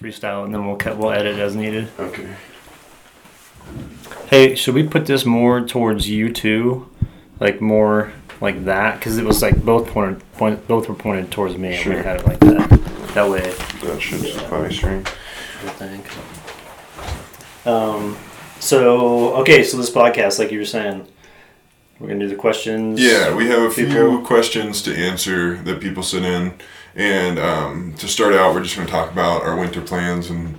freestyle, and then we'll cut, we'll edit as needed. Okay. Hey, should we put this more towards you too, like more like that? Because it was like both pointed, point, both were pointed towards me. and Sure. We had it like that. That way, That should suffice, right? I think. Um. So okay, so this podcast, like you were saying, we're gonna do the questions. Yeah, we have a few questions to answer that people sent in. And um, to start out, we're just going to talk about our winter plans and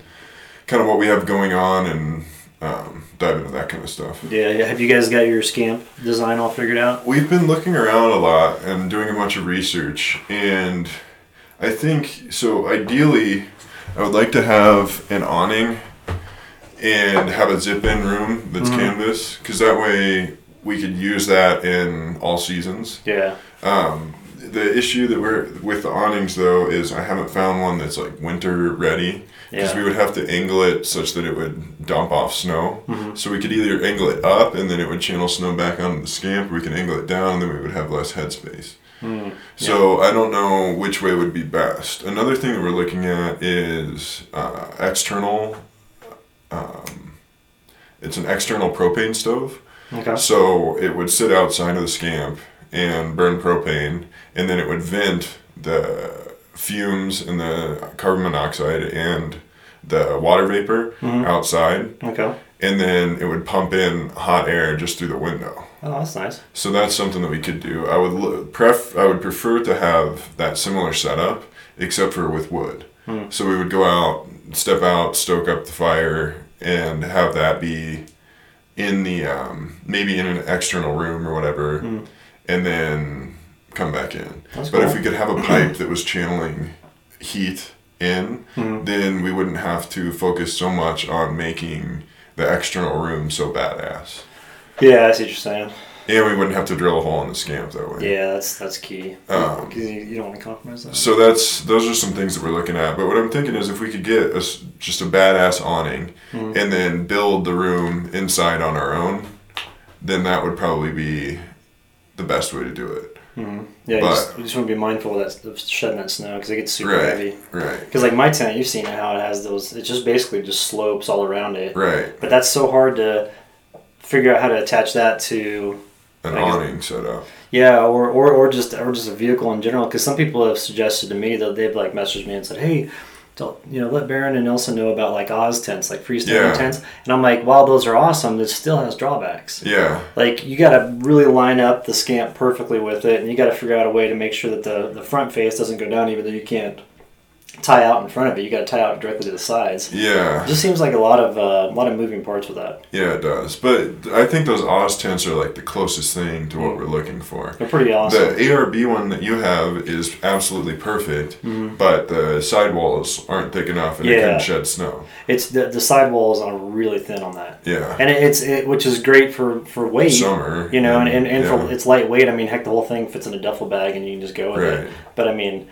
kind of what we have going on and um, dive into that kind of stuff. Yeah. yeah. Have you guys got your scamp design all figured out? We've been looking around a lot and doing a bunch of research, and I think so. Ideally, I would like to have an awning and have a zip-in room that's Mhm. canvas, because that way we could use that in all seasons. Yeah. Um, the issue that we're with the awnings though is I haven't found one that's like winter ready because Yeah. we would have to angle it such that it would dump off snow. Mhm. So we could either angle it up and then it would channel snow back onto the scamp, or we can angle it down and then we would have less headspace. Mm. So I don't know which way would be best. Another thing that we're looking at is uh, external. Um, it's an external propane stove. Okay. So it would sit outside of the scamp and burn propane, and then it would vent the fumes and the carbon monoxide and the water vapor Mhm. outside, Okay. and then it would pump in hot air just through the window. Oh, that's nice. So that's something that we could do. I would pref I would prefer to have that similar setup, except for with wood. Hmm. So we would go out, step out, stoke up the fire, and have that be in the um, maybe in an external room or whatever, Hmm. And then come back in. That's but if we could have a pipe that was channeling heat in, Mhm. then we wouldn't have to focus so much on making the external room so badass. Yeah, I see what you're saying. And we wouldn't have to drill a hole in the scamp that way. Yeah, that's that's key. Um, you, you don't want to compromise that. So that's those are some things that we're looking at. But what I'm thinking is if we could get a just a badass awning Mhm. and then build the room inside on our own, then that would probably be the best way to do it. Mhm. Yeah, you but- just, you just want to be mindful of that of shedding that snow because it gets super Right. heavy. Right. Because like my tent, you've seen it how it has those. It just basically just slopes all around it. Right. But that's so hard to figure out how to attach that to An guess- awning setup. yeah, or, or, or just or just a vehicle in general. Because some people have suggested to me that they've like messaged me and said, "Hey, you know, let Barron and Nelson know about like Oz tents, like freestanding Yeah. tents." And I'm like, while those are awesome, it still has drawbacks. Yeah. Like you got to really line up the scamp perfectly with it, and you got to figure out a way to make sure that the the front face doesn't go down, even though you can't tie out in front of it. You got to tie out directly to the sides. Yeah. It just seems like a lot of uh, a lot of moving parts with that. Yeah, it does. But I think those Oz tents are like the closest thing to what we're looking for. They're pretty awesome. The ARB one that you have is absolutely perfect, Mhm. but the sidewalls aren't thick enough and it Yeah. couldn't shed snow. It's the the sidewalls are really thin on that, Yeah. and it, it's it, which is great for for weight. Summer. You know, and, and, and yeah. for, it's lightweight. I mean, heck, the whole thing fits in a duffel bag, and you can just go with Right. it. But I mean,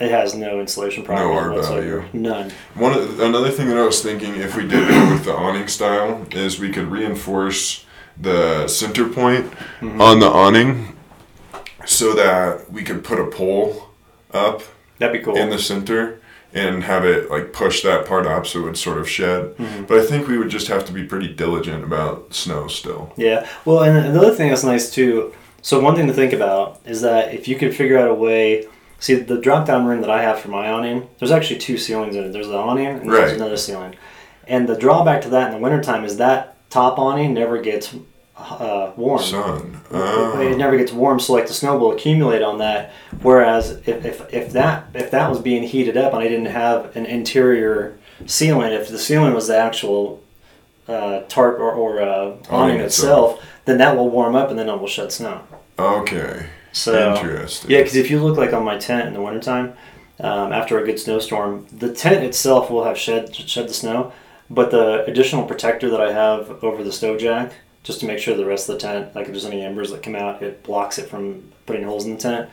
it has no insulation properties R whatsoever. value. None. One another thing that I was thinking, if we did go with the awning style, is we could reinforce the center point Mm-hmm. on the awning, so that we could put a pole up That'd be cool. in the center and have it like push that part up so it would sort of shed. Mhm. But I think we would just have to be pretty diligent about snow still. Yeah. Well, and another thing that's nice too. So one thing to think about is that if you could figure out a way. See the drop down room that I have for my awning. There's actually two ceilings in it. There's the awning and there's another ceiling. And the drawback to that in the wintertime is that top awning never gets uh, warm. Sun. It Oh. never gets warm, so like the snow will accumulate on that. Whereas if, if, if that if that was being heated up and I didn't have an interior ceiling, if the ceiling was the actual uh, tarp or, or uh, awning itself, then that will warm up and then it will shed snow. Okay. So Interesting. yeah, because if you look like on my tent in the wintertime, um, after a good snowstorm, the tent itself will have shed shed the snow, but the additional protector that I have over the stove jack, just to make sure the rest of the tent, like if there's any embers that come out, it blocks it from putting holes in the tent.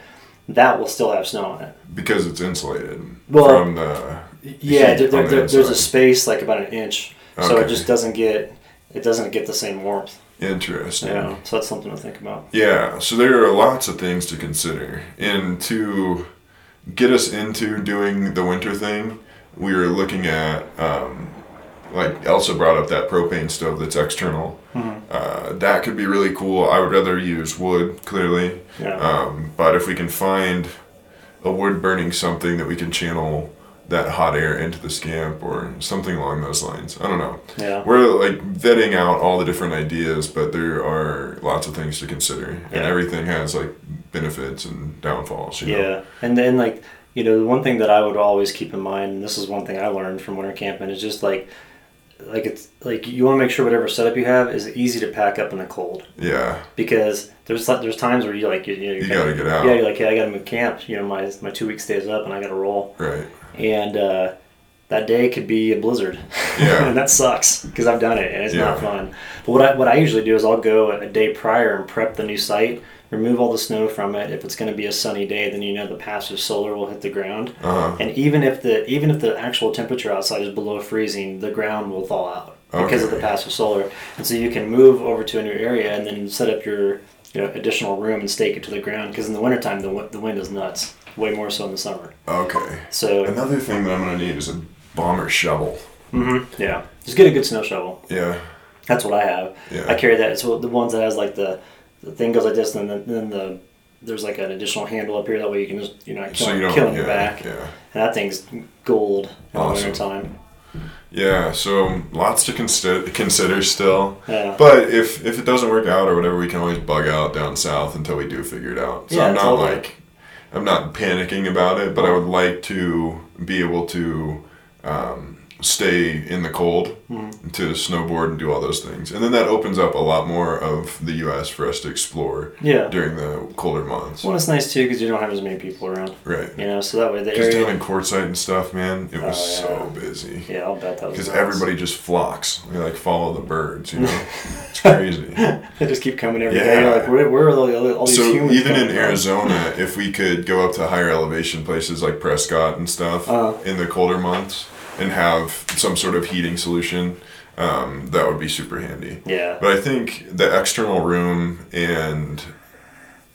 That will still have snow on it. Because it's insulated Well, from the. Yeah, heat there, there, the there's a space like about an inch, so it just doesn't get it doesn't get the same warmth. Interesting. Yeah, so that's something to think about. Yeah, so there are lots of things to consider. And to get us into doing the winter thing, we were looking at, um, like Elsa brought up that propane stove that's external. Uh, that could be really cool. I would rather use wood, clearly. Yeah. Um, but if we can find a wood burning something that we can channel that hot air into the scamp or something along those lines. I don't know. Yeah. We're like vetting out all the different ideas, but there are lots of things to consider, and Yeah. everything has like benefits and downfalls. You know? Yeah, and then like you know, the one thing that I would always keep in mind, and this is one thing I learned from winter camping, is just like, like it's like you want to make sure whatever setup you have is easy to pack up in the cold Yeah. because there's like there's times where you like you, you, know, You kinda- gotta get out. Yeah, you're like, hey, I gotta move camp. You know, my my two week stays up, and I gotta roll, Right. And uh, that day could be a blizzard. Yeah. and that sucks because I've done it and it's not fun. But what I what I usually do is I'll go a day prior and prep the new site, remove all the snow from it. If it's going to be a sunny day, then you know the passive solar will hit the ground. Uh huh. And even if the even if the actual temperature outside is below freezing, the ground will thaw out because of the passive solar. And so you can move over to a new area and then set up your you know additional room and stake it to the ground. Because in the wintertime, the the wind is nuts, way more so in the summer. Okay. So Another thing that I'm gonna need is a bomber shovel. Mm-hmm. yeah, just get a good snow shovel. Yeah. That's what I have. Yeah. I carry that. It's the ones that has like the the thing goes like this, and then, then the there's like an additional handle up here. That way you can just you know kill, so you killing yeah, your back. Yeah. And that thing's gold in Awesome. the wintertime. Yeah. So lots to consider consider still. Yeah. But if if it doesn't work out or whatever, we can always bug out down south until we do figure it out. So Yeah, I'm not totally. like I'm not panicking about it, but I would like to be able to um, stay in the cold Mm-hmm. to snowboard and do all those things, and then that opens up a lot more of the U.S. for us to explore Yeah. during the colder months. Well, it's nice too because you don't have as many people around. Right. You know, so that way the Because down area. in Quartzsite and stuff, man, it was Oh, so busy. Yeah, I'll bet that was. Because everybody just flocks. They like follow the birds, you know? it's crazy. They just keep coming every day. Yeah. You're like, where, where are all, the- all these So humans? even in from? Arizona, if we could go up to higher elevation places like Prescott and stuff Uh-huh. in the colder months and have some sort of heating solution, um, that would be super handy. Yeah. But I think the external room and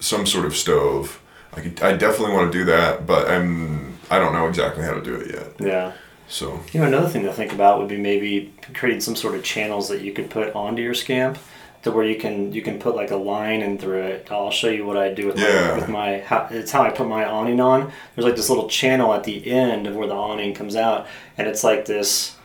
some sort of stove, I, could, I definitely want to do that, but I'm I don't know exactly how to do it yet. Yeah. So You know, another thing to think about would be maybe creating some sort of channels that you could put onto your scamp, to where you can you can put like a line in through it. I'll show you what I do with Yeah. my with my. How, it's how I put my awning on. There's like this little channel at the end of where the awning comes out, and it's like this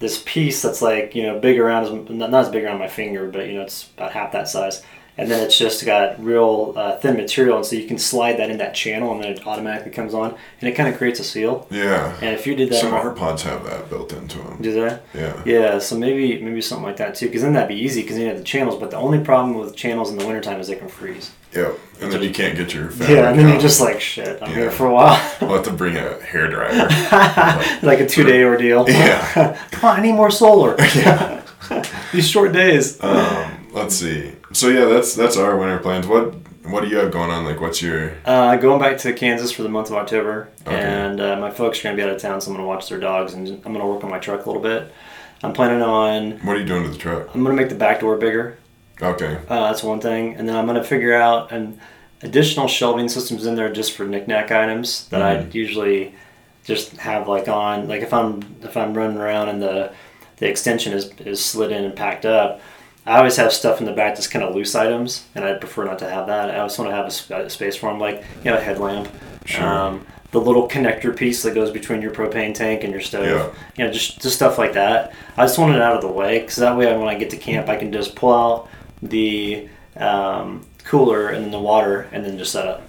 this piece that's like you know big around not not as big around my finger, but you know it's about half that size. And then it's just got real uh, thin material, and so you can slide that in that channel, and then it automatically comes on, and it kind of creates a seal. yeah, And if you did that, some AirPods have that built into them. do they? Yeah. Yeah, so maybe maybe something like that too, because then that'd be easy because you have the channels. But the only problem with channels in the wintertime is they can freeze. Yep. And then you can't get your fabric yeah, and then out. you're just like, shit, I'm Yeah. here for a while. We'll have to bring a hair dryer. like a two day ordeal. Yeah. Come on, I need more solar. yeah. These short days. um, let's see. So yeah, that's that's our winter plans. What what do you have going on? Like, what's your Uh, going back to Kansas for the month of October, Okay. and uh, my folks are gonna be out of town, so I'm gonna watch their dogs, and I'm gonna work on my truck a little bit. I'm planning on. what are you doing to the truck? I'm gonna make the back door bigger. Okay. Uh, that's one thing, and then I'm gonna figure out an additional shelving systems in there just for knickknack items that I Mhm. usually just have like on like if I'm if I'm running around and the the extension is is slid in and packed up. I always have stuff in the back that's kind of loose items, and I prefer not to have that. I always want to have a, sp- a space for them, like you know, a headlamp, Sure. um, the little connector piece that goes between your propane tank and your stove. Yeah. You know, just just stuff like that. I just want it out of the way because that way, when I get to camp, I can just pull out the um, cooler and then the water, and then just set up.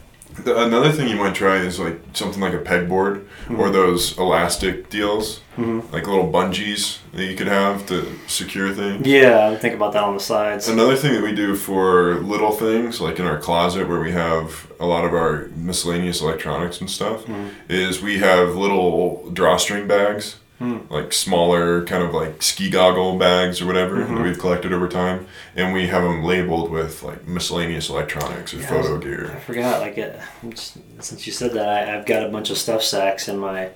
The, another thing you might try is like something like a pegboard or those elastic deals, Mhm. like little bungees that you could have to secure things. Yeah, I think about that on the sides. Another thing that we do for little things, like in our closet where we have a lot of our miscellaneous electronics and stuff, Mhm. is we have little drawstring bags, Hmm. like smaller, kind of like ski goggle bags or whatever Mhm. that we've collected over time, and we have them labeled with like miscellaneous electronics or Yeah, photo I gear. I forgot. Like it, just- since you said that, I, I've got a bunch of stuff sacks in my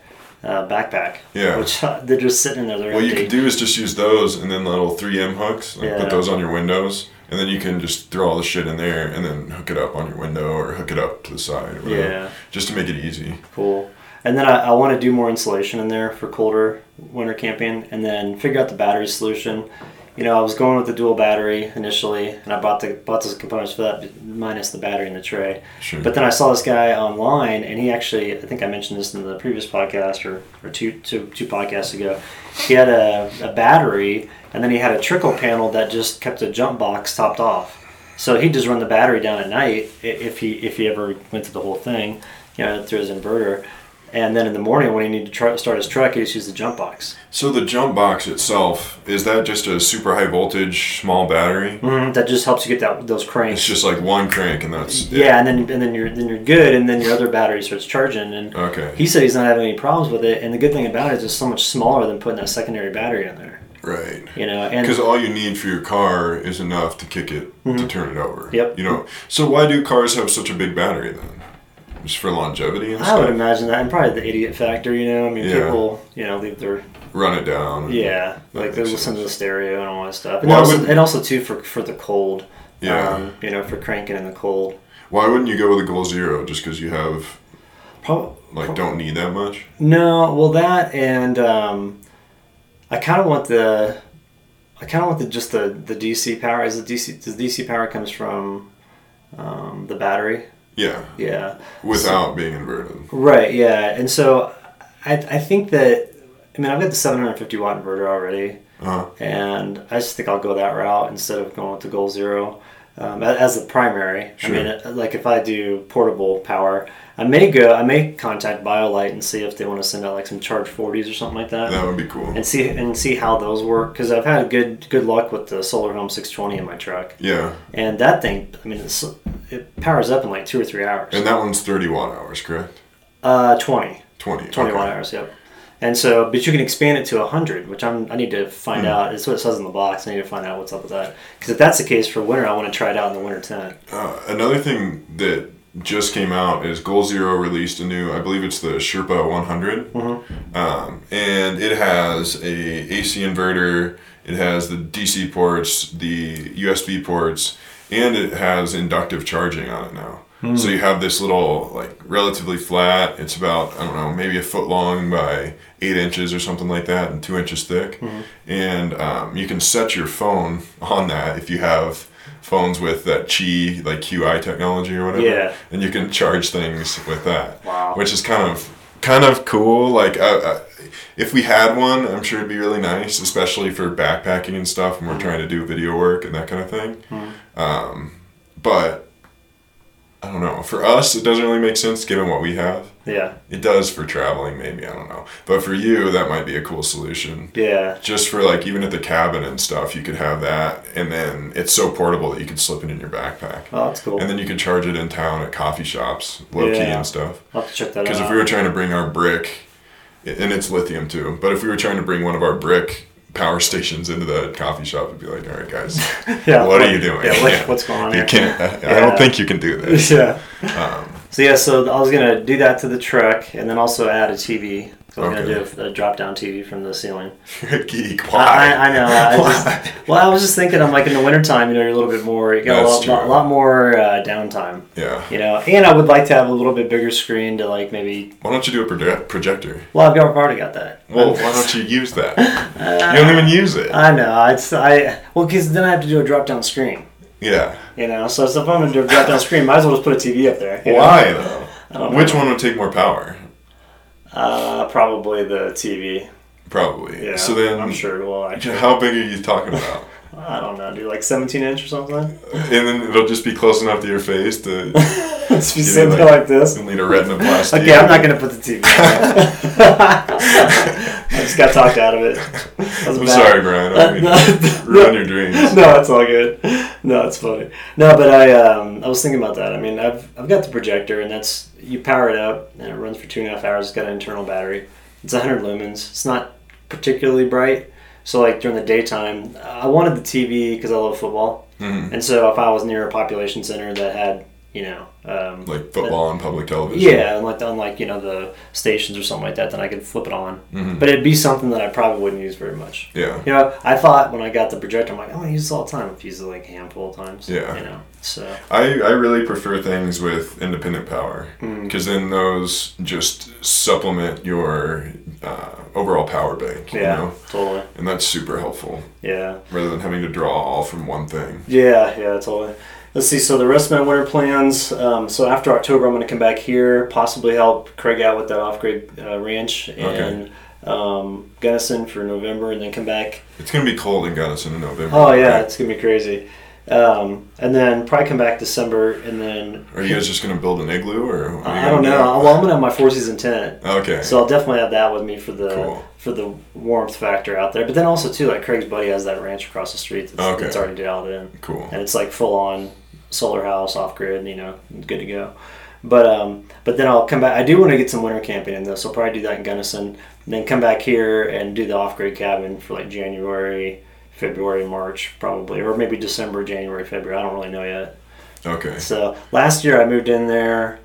uh, backpack. Yeah. Which uh, they're just sitting in there. They're What you empty. could do is just use those and then little 3M hooks, like Yeah. put those on your windows, and then you can just throw all the shit in there and then hook it up on your window or hook it up to the side or whatever, Yeah. just to make it easy. Cool. And then I, I want to do more insulation in there for colder winter camping, and then figure out the battery solution. You know, I was going with the dual battery initially, and I bought the bought the components for that minus the battery in the tray. Sure. But then I saw this guy online, and he actually, I think I mentioned this in the previous podcast or, or two, two, two podcasts ago. He had a, a battery, and then he had a trickle panel that just kept a jump box topped off. So he'd just run the battery down at night if he if he ever went to the whole thing, you know, through his inverter. And then in the morning when he needed to try, start his truck, he just used the jump box. So the jump box itself is that just a super high voltage small battery? Mm-hmm. That just helps you get that those cranks. It's just like one crank and that's it. yeah, and then and then you're then you're good, and then your other battery starts charging, and Okay. He said he's not having any problems with it, and the good thing about it is it's so much smaller than putting that secondary battery in there. Right. You know, and Because all you need for your car is enough to kick it to turn it over. Mm-hmm. Yep. You know. So why do cars have such a big battery then? Just for longevity and I would imagine that, and probably the idiot factor. You know, I mean, Yeah. people, you know, leave their Run it down. yeah, like they listen to the stereo and all that stuff, and also would- and also too for for the cold. Yeah. Um, you know, for cranking in the cold. Why wouldn't you go with a goal zero just because you have Probably like don't need that much? no. Well, that and um, I kind of want the. I kind of want the just the the DC power. Is the DC the DC power comes from um, the battery. Yeah. Yeah. Without being inverted. Right, yeah. And so I, I think that, I mean, I've got the 750 watt inverter already, Uh-huh. and I just think I'll go that route instead of going with the Goal Zero um, a- as the primary. Sure. I mean, uh, like if I do portable power, I may go, I may contact BioLite and see if they want to send out like some charge 40s or something like that. That would be cool. And see and see how those work because I've had good good luck with the Solar Home 620 in my truck, Yeah. and that thing I mean it's, it powers up in like two or three hours. And that one's 30 watt hours, correct? uh, 20. 20. 20 okay. watt hours, yep. And so, but you can expand it to 100, which I'm, I need to find Hmm. out. It's what it says in the box. I need to find out what's up with that. Because if that's the case for winter, I want to try it out in the winter tent. Uh, another thing that just came out is Goal Zero released a new, I believe it's the Sherpa 100, Mm-hmm. um, and it has a AC inverter, it has the DC ports, the USB ports, and it has inductive charging on it now. Hmm. So you have this little like relatively flat. It's about I don't know maybe a foot long by eight inches or something like that, and two inches thick. Mm-hmm. And um, you can set your phone on that if you have phones with that Qi like QI technology or whatever. Yeah. And you can charge things with that. Wow. Which is kind of kind of cool. Like uh, uh, if we had one, I'm sure it'd be really nice, especially for backpacking and stuff when we're trying to do video work and that kind of thing. Um, but I don't know. For us, it doesn't really make sense given what we have. Yeah, It does for traveling, maybe I don't know. But for you, that might be a cool solution. yeah, Just for like even at the cabin and stuff, you could have that, and then it's so portable that you could slip it in your backpack, oh, that's cool. and then you could charge it in town at coffee shops, low key and stuff. I'll have to check that out. Because if we were trying to bring our brick, and it's lithium too, but if we were trying to bring one of our brick power stations into the coffee shop, it'd be like, all right, guys, yeah, what are you doing? Yeah, what, Yeah. what's going on you here? can't. I, I don't think you can do this. yeah. Um, So yeah, so I was gonna do that to the truck, and then also add a TV. So I'm Okay. gonna do a, a drop down TV from the ceiling. geek. I, Why? I, I know. I just, well, I was just thinking, I'm like in the wintertime, you know, you're a little bit more, you got a lot, lot, lot more uh, downtime. yeah. You know, and I would like to have a little bit bigger screen to like maybe. Why don't you do a proje- projector? Well, I've already got that. Well, why don't you use that? you don't even use it. I know. It's I well because then I have to do a drop down screen. Yeah. You know, so, so if I'm gonna do a drop down screen, might as well just put a TV up there. you know? Why though? I don't know. Which one would take more power? Uh, probably the TV. Probably. Yeah. so then, I'm sure. it will actually, how big are you talking about? I don't know. Do like 17 inch or something. and then it'll just be close enough to your face to Let's be sitting there like- like this. need a retinoplasty. Okay, I'm not gonna put the TV. I just got talked out of it. I'm bad. sorry, Brian. I don't mean to ruin your dreams. no, it's all good. No, it's funny. No, but I um, I was thinking about that. I mean, I've I've got the projector, and that's you power it up, and it runs for two and a half hours. It's got an internal battery. It's 100 lumens. It's not particularly bright. So like during the daytime, I wanted the TV because I love football, Mhm. and so if I was near a population center that had you know. Um, Like football on public television. yeah, and like on like you know the stations or something like that, then I could flip it on. Mhm. But it'd be something that I probably wouldn't use very much. Yeah. You know, I thought when I got the projector, I'm like, oh, I use this all the time. I've used it like a handful of times. Yeah. You know, so I, I really prefer things with independent power mm, because then those just supplement your uh, overall power bank. You yeah, know? totally. And that's super helpful Yeah. rather than having to draw all from one thing. Yeah, yeah, totally. Let's see. So the rest of my winter plans. Um, so after October, I'm going to come back here, possibly help Craig out with that off-grid uh, ranch and um, Gunnison for November, and then come back. It's going to be cold in Gunnison in November. Oh yeah, right? it's gonna be crazy. Um, and then probably come back December, and then Are you guys just going to build an igloo or? what are you I don't gonna know. Well, I'm gonna have my four season tent. Okay. so I'll definitely have that with me for the Cool. for the warmth factor out there. But then also too, like Craig's buddy has that ranch across the street that's, Okay. that's already dialed in. cool. and it's like full on solar house off grid, you know, good to go. But um, but then I'll come back. I do want to get some winter camping in this. I'll probably do that in Gunnison, and then come back here and do the off grid cabin for like January, February, March, probably, or maybe December, January, February. I don't really know yet. Okay. So last year I moved in there.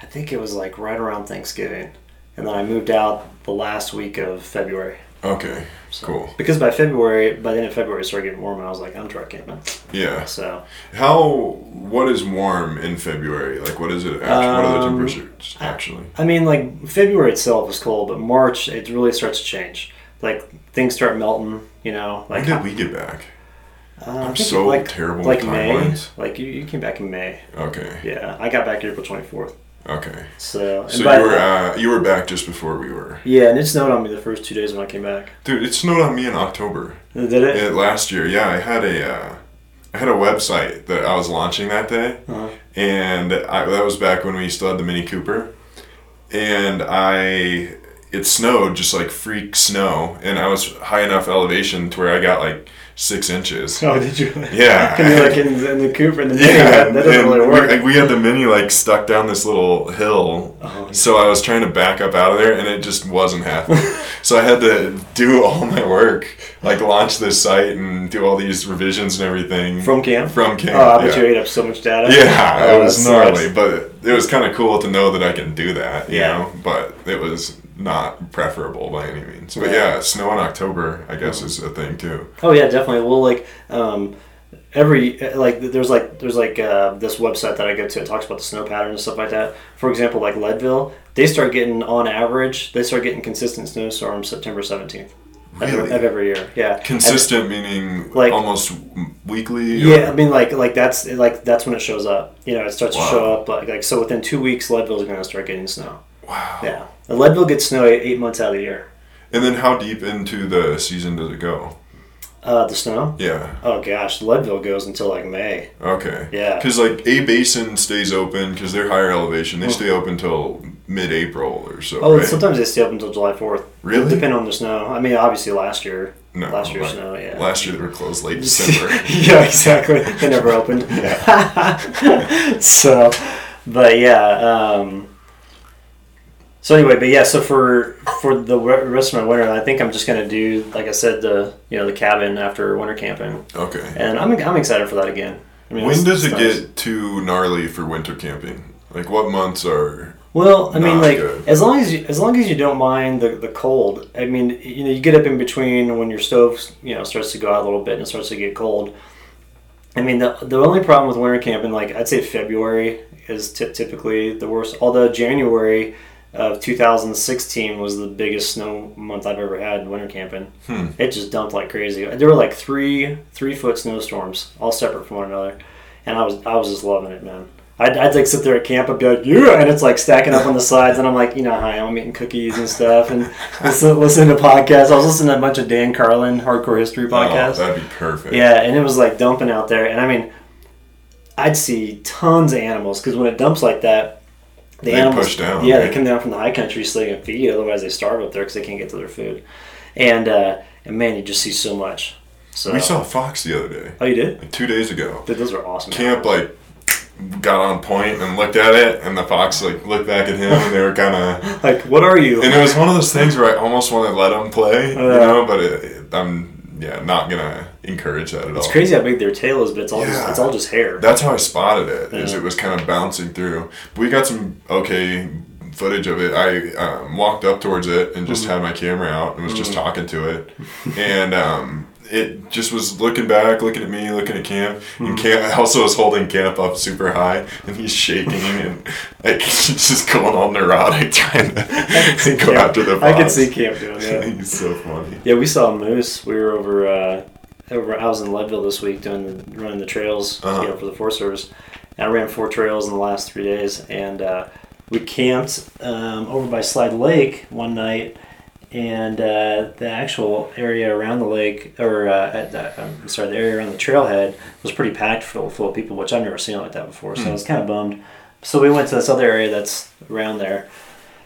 I think it was like right around Thanksgiving, and then I moved out the last week of February. Okay. So, Cool. Because by February, by the end of February, it started getting warm, and I was like, I'm truck camping. Yeah. So. How? What is warm in February? Like, what is it? Actually, what are the Um, temperatures actually? I mean, like February itself is cold, but March it really starts to change. Like things start melting, you know. Like When did we get back? uh, I'm so like terrible like May. Like you, you came back in May. Okay. Yeah, I got back April twenty fourth. Okay. So, So you were uh, you were back just before we were. yeah, and it snowed on me the first two days when I came back. Dude, it snowed on me in October. Did it? Yeah, last year, yeah, I had a, uh, I had a website that I was launching that day, Uh-huh. and I, that was back when we still had the Mini Cooper, and I, it snowed just like freak snow, and I was high enough elevation to where I got like six inches. Oh, did you? Yeah. Can you like in, in the Cooper in the mini? Yeah, that, that doesn't really work. We, we had the mini like stuck down this little hill, Oh, so I was trying to back up out of there, and it just wasn't happening. so I had to do all my work, like launch this site and do all these revisions and everything From camp? From camp. Oh, I bet yeah. you ate up so much data. Yeah, Oh, it was gnarly, sucks. but it was kind of cool to know that I can do that. You Yeah. know, but it was not preferable by any means. But yeah, snow in October, I guess, is a thing too. Oh yeah, definitely. Well, like um, every like there's like there's like uh, this website that I go to. It talks about the snow pattern and stuff like that. For example, like Leadville, they start getting on average, they start getting consistent snowstorms September seventeenth of, Really? of every year. Yeah, Consistent meaning Like- almost weekly. And- yeah, or- I mean like like that's like that's when it shows up. You know, it starts Wow. to show up like like so within two weeks, Leadville's going to start getting snow. wow. Yeah, and Leadville gets snow eight, eight months out of the year. And then how deep into the season does it go? Uh, the snow. Yeah. Oh gosh, Leadville goes until like May. Okay. Yeah. Because like A Basin stays open because they're higher elevation. They stay open till mid-April or so. Oh, right? sometimes they stay up until July fourth. Really? Depending on the snow. I mean, obviously last year, No. last year's like, snow, yeah. Last year they were closed late December. yeah, exactly. They never opened. so, but yeah. Um, so anyway, but yeah. So for for the rest of my winter, I think I'm just gonna do, like I said, the you know the cabin after winter camping, okay. and I'm I'm excited for that again. I mean, When does it nice. get too gnarly for winter camping? Like what months are? Well, I mean, like good. as long as you, as long as you don't mind the, the cold. I mean, you know, you get up in between when your stove, you know, starts to go out a little bit and it starts to get cold. I mean, the the only problem with winter camping, like I'd say February is ty- typically the worst. Although January of 2016 was the biggest snow month I've ever had winter camping. Hmm. It just dumped like crazy. There were like three three foot snowstorms, all separate from one another, and I was I was just loving it, man. I'd, I'd like sit there at camp and be like, yeah, and it's like stacking up on the sides, and I'm like, you know, hi, I'm eating cookies and stuff, and listen, listening to podcasts. I was listening to a bunch of Dan Carlin hardcore history Oh, podcasts. that'd be perfect. Yeah, and it was like dumping out there, and I mean, I'd see tons of animals because when it dumps like that, the They animals, push down, yeah, they come down from the high country so they can feed. Otherwise, they starve up there because they can't get to their food. And uh, and man, you just see so much. So We saw a fox the other day, Oh, you did? like two days ago. Dude, Those are awesome. Camp like got on point and looked at it, and the fox like looked back at him, and they were kind of. Like, what are you? And it was one of those things where I almost want to let him play, you know, but it, I'm yeah, not gonna encourage that at It's all. It's crazy how big their tail is, but it's all just, it's all just hair. That's how I spotted it. Is Yeah. it was kind of bouncing through. But we got some okay footage of it. I um, walked up towards it and just Mm-hmm. had my camera out and was just talking to it, and um, it just was looking back, looking at me, looking at Camp. Mm-hmm. And Camp also was holding Camp up super high, and he's shaking and like he's just going all neurotic trying to go after the. I can see Camp doing that. he's so funny. Yeah, we saw a moose. We were over. Uh, over I was in Leadville this week doing the, running the trails Uh-huh. you know, for the Forest Service. And I ran four trails in the last three days, and uh, we camped um, over by Slide Lake one night, and uh, the actual area around the lake, or uh, at the, I'm sorry, the area around the trailhead was pretty packed full, full of people, which I've never seen like that before. So I was kind of bummed. So we went to this other area that's around there,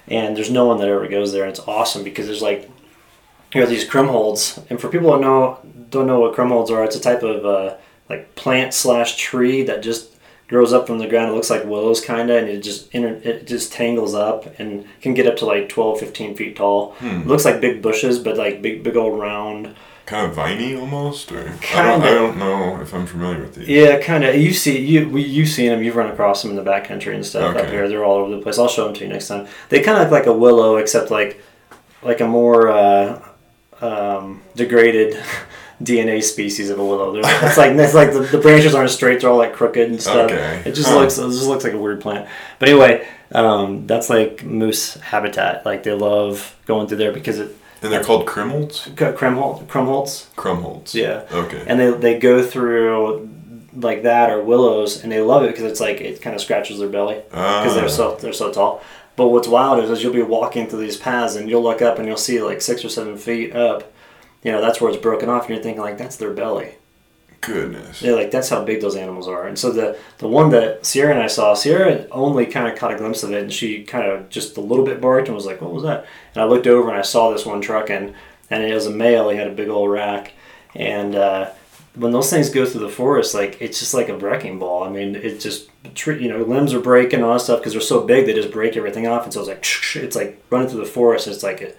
and there's no one that ever goes there. And it's awesome because there's like here are these krummholz, and for people who know don't know what krummholz are, it's a type of uh, like plant slash tree that just grows up from the ground. It looks like willows kind of, and it just it just tangles up and can get up to like 12, 15 feet tall. It looks like big bushes, but like big, big old round. Kind of viney almost, or I don't. I don't know if I'm familiar with these. Yeah, kind of. You see, you we, you've seen them. You've run across them in the backcountry and stuff up here. They're all over the place. I'll show them to you next time. They kind of look like a willow, except like like a more uh, um, degraded DNA species of a willow. They're- It's like it's like the, the branches aren't straight; they're all like crooked and stuff. Okay. It just Huh. looks it just looks like a weird plant. But anyway, um, that's like moose habitat. Like they love going through there because it And they're called Krimholz? krummholz krummholz. Krummholz. Yeah Okay. and they they go through like that or willows, and they love it because it's like it kind of scratches their belly because Ah. they're so they're so tall. But what's wild is, is you'll be walking through these paths and you'll look up and you'll see like six or seven feet up. You know that's where it's broken off, and you're thinking like that's their belly. Goodness. Yeah, like that's how big those animals are. And so the the one that Sierra and I saw, Sierra only kind of caught a glimpse of it, and she kind of just a little bit barked and was like, "What was that?" And I looked over and I saw this one trucking, and it was a male. He had a big old rack, and uh, when those things go through the forest, like it's just like a wrecking ball. I mean, it just you know limbs are breaking all that stuff because they're so big they just break everything off, and so it's like it's like running through the forest. It's like a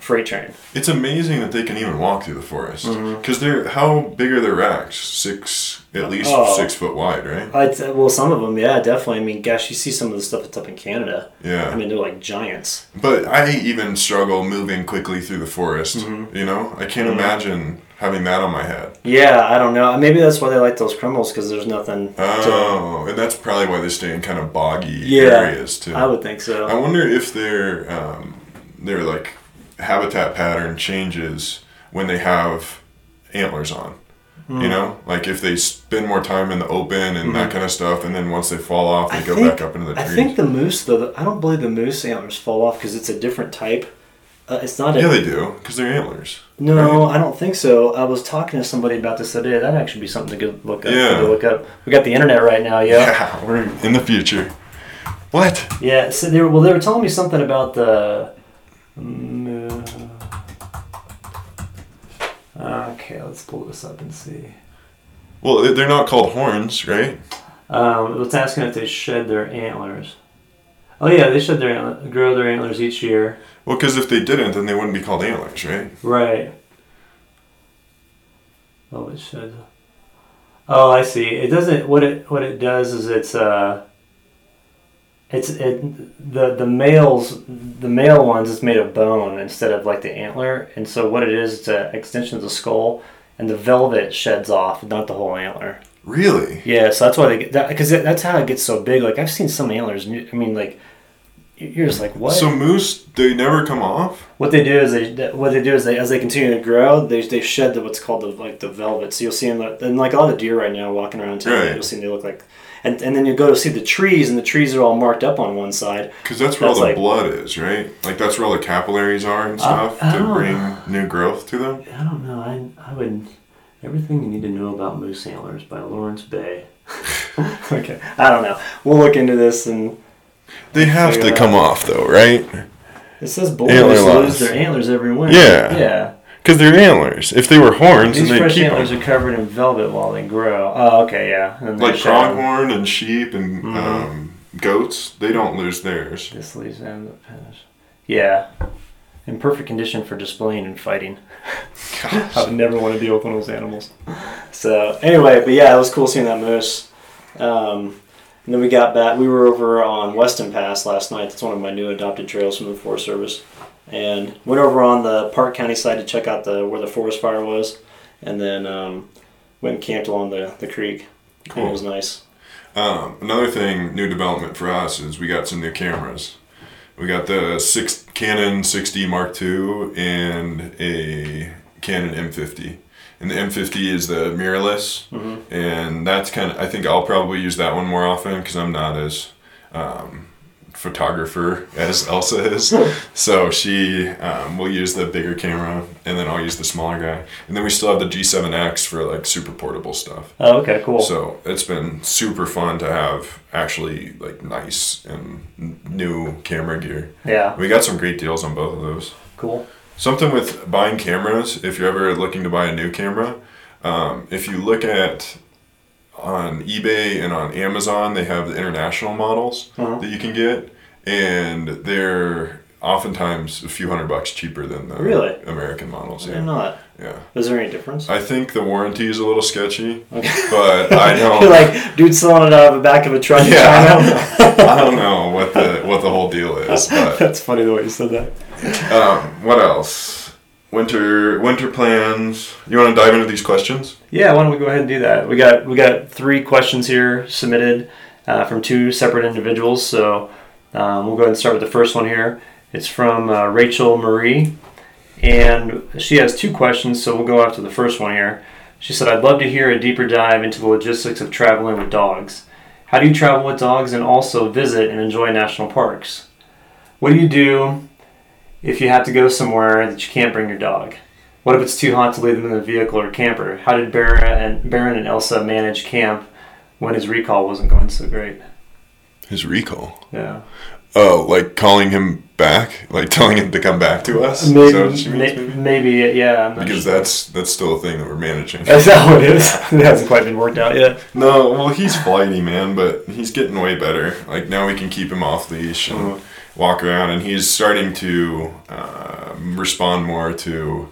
freight train. It's amazing that they can even walk through the forest. Mm-hmm. Because they're how big are their racks? Six, at least Oh. six foot wide, right? Well, some of them, yeah, definitely. I mean, gosh, you see some of the stuff that's up in Canada. Yeah. I mean, they're like giants. But I even struggle moving quickly through the forest. Mm-hmm. You know, I can't imagine having that on my head. Yeah, I don't know. Maybe that's why they like those criminals because there's nothing. Oh, and that's probably why they stay in kind of boggy Yeah, areas too. I would think so. I wonder if their um, their like habitat pattern changes when they have antlers on. You know, like if they spend more time in the open and that kind of stuff, and then once they fall off, they I go think- back up into the I think the moose, though, the- I don't believe the moose antlers fall off because it's a different type. Uh, it's not a. yeah, they do because they're antlers. no, I don't think so. I was talking to somebody about this today. That'd actually be something to go look up. Yeah. To look up. We got the internet right now, yeah. Yeah, we're in the future. What? Yeah. So they were, well, they were telling me something about the. Moo- Okay, let's pull this up and see. Well, they- they're not called horns, right? Um, it's asking if they shed their antlers. Oh yeah, they shed their antler, grow their antlers each year. Well, because if they didn't, then they wouldn't be called antlers, right? Right. Oh, it should. Oh, I see. It doesn't. What it what it does is it's uh. It's it the the males the male ones is made of bone instead of like the antler, and so what it is it's an extension of the skull, and the velvet sheds off, not the whole antler. Really? Yeah, so that's why they get that because that's how it gets so big. Like I've seen some antlers. I mean, like you're just like what? So moose, they never come off. what they do is they what they do is they as they continue to grow, they, they shed the what's called the like the velvet. So you'll see them uh, and like a lot of deer right now walking around town. Right. You'll see them, they look like, and and then you go to see the trees and the trees are all marked up on one side. Because that's where That's all the like- blood is, right? Like that's where all the capillaries are and Uh, stuff I to don't- bring new growth to them. I don't know. I I would everything you need to know about moose antlers by Lawrence Bay. okay, I don't know. We'll look into this and They have to come off though, right? it says moose lose their antlers every winter. Yeah. yeah. Because they're antlers. If they were horns, These then they'd fresh keep antlers them. are covered in velvet while they grow. Oh, okay, yeah. And Like shed pronghorn and sheep and Mhm. um, goats, they don't lose theirs. This leaves them to finish. Yeah. in perfect condition for displaying and fighting. I would never want to deal with one of those animals. So anyway, but yeah, it was cool seeing that moose. Um, and then we got back. We were over on Weston Pass last night. That's one of my new adopted trails from the Forest Service, and went over on the Park County side to check out the where the forest fire was, and then um, went and camped along the the creek. And Cool. it was nice. Um, another thing, new development for us is we got some new cameras. We got the six Canon 6D Mark II and a Canon M50. And the M50 is the mirrorless, Mhm. and that's kind of. I think I'll probably use that one more often because I'm not as um, photographer as Elsa is. so she um, will use the bigger camera, and then I'll use the smaller guy. And then we still have the G7X for like super portable stuff. Oh, okay, cool. So it's been super fun to have actually like nice and new camera gear. yeah, We got some great deals on both of those. cool. Something with buying cameras, if you're ever looking to buy a new camera, um, if you look at on eBay and on Amazon, they have the international models Uh-huh. that you can get, and they're oftentimes a few hundred bucks cheaper than the Really? American models. They're Yeah, not. yeah. Is there any difference? I think the warranty is a little sketchy, Okay. but I don't. You're like, dude selling it out of the back of a truck in Yeah, I China. I don't know what the what the whole deal is, but That's funny the way you said that. um, what else? Winter winter plans. You want to dive into these questions? Yeah, why don't we go ahead and do that? We got we got three questions here submitted uh, from two separate individuals. So um, we'll go ahead and start with the first one here. It's from uh, Rachel Marie, and she has two questions. So we'll go after the first one here. She said, "I'd love to hear a deeper dive into the logistics of traveling with dogs. How do you travel with dogs and also visit and enjoy national parks? What do you do if you have to go somewhere that you can't bring your dog?" What if it's too hot to leave them in the vehicle or camper? How did Barron and Barron and Elsa manage camp when his recall wasn't going so great? His recall. Yeah, Oh, like calling him back, like telling him to come back to us. Maybe, that what she means, maybe? maybe, yeah. Because sure. that's that's still a thing that we're managing. Is that what it is? it hasn't quite been worked out yet. No, well, he's flighty, man, but he's getting way better. Like now, we can keep him off leash and Mhm. walk around, and he's starting to uh, respond more to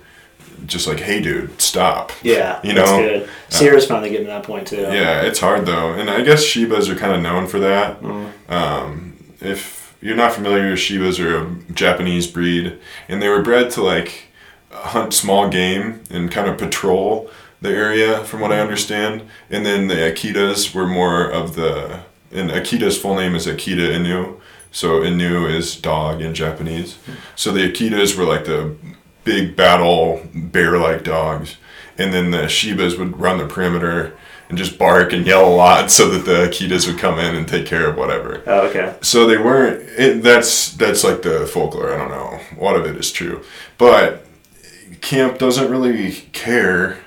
just like, "Hey, dude, stop." Yeah, You that's know, good. Sierra's finally getting to that point too. Yeah, it's hard though, and I guess Shibas are kind of known for that. Mm. Um, if you're not familiar, Shibas are a Japanese breed, and they were bred to like hunt small game and kind of patrol the area, from what I understand. And then the Akitas were more of the, and Akita's full name is Akita Inu, so Inu is dog in Japanese. So the Akitas were like the big battle bear-like dogs, and then the Shibas would run the perimeter and just bark and yell a lot so that the Akitas would come in and take care of whatever. Oh, okay. So they weren't. It, that's that's like the folklore. I don't know. A lot of it is true, but camp doesn't really care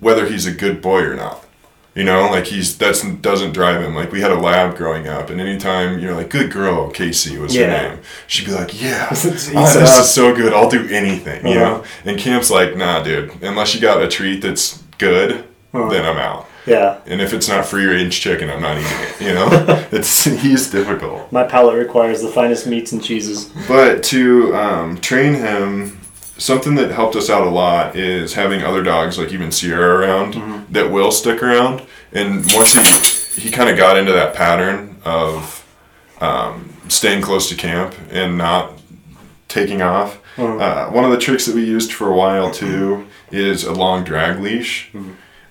whether he's a good boy or not. You know, like he's that's doesn't drive him. Like we had a lab growing up, and anytime you're like, "Good girl, Casey," was Yeah. her name. She'd be like, "Yeah, ah, this is so good. I'll do anything." You Uh-huh. know. And camp's like, "Nah, dude. Unless you got a treat that's good, Uh-huh. then I'm out." Yeah, And if it's not free range chicken, I'm not eating it. You know, it's he's difficult. my palate requires the finest meats and cheeses. But to um, train him, something that helped us out a lot is having other dogs, like even Sierra, around Mm-hmm. that will stick around. And once he he kind of got into that pattern of um, staying close to camp and not taking off. Mhm. Uh, one of the tricks that we used for a while too is a long drag leash.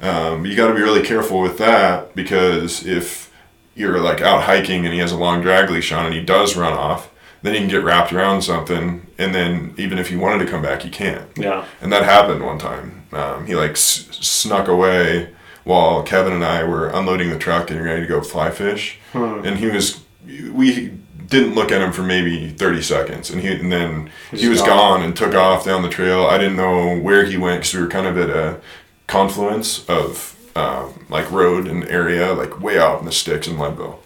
Um, you got to be really careful with that because if you're like out hiking and he has a long drag leash on and he does run off, then he can get wrapped around something, and then even if he wanted to come back, he can't. Yeah. And that happened one time. Um, he like s- snuck away while Kevin and I were unloading the truck and ready to go fly fish, Hmm. and he was we didn't look at him for maybe 30 seconds and he and then He's he was gone. gone and took off down the trail i didn't know where he went because we were kind of at a confluence of um, like road and area like way out in the sticks in leadville.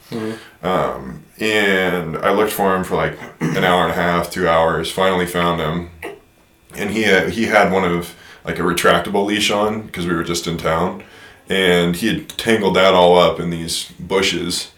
Um, and i looked for him for like an hour and a half two hours finally found him. And he had, he had one of like a retractable leash on because we were just in town. And he had tangled that all up in these bushes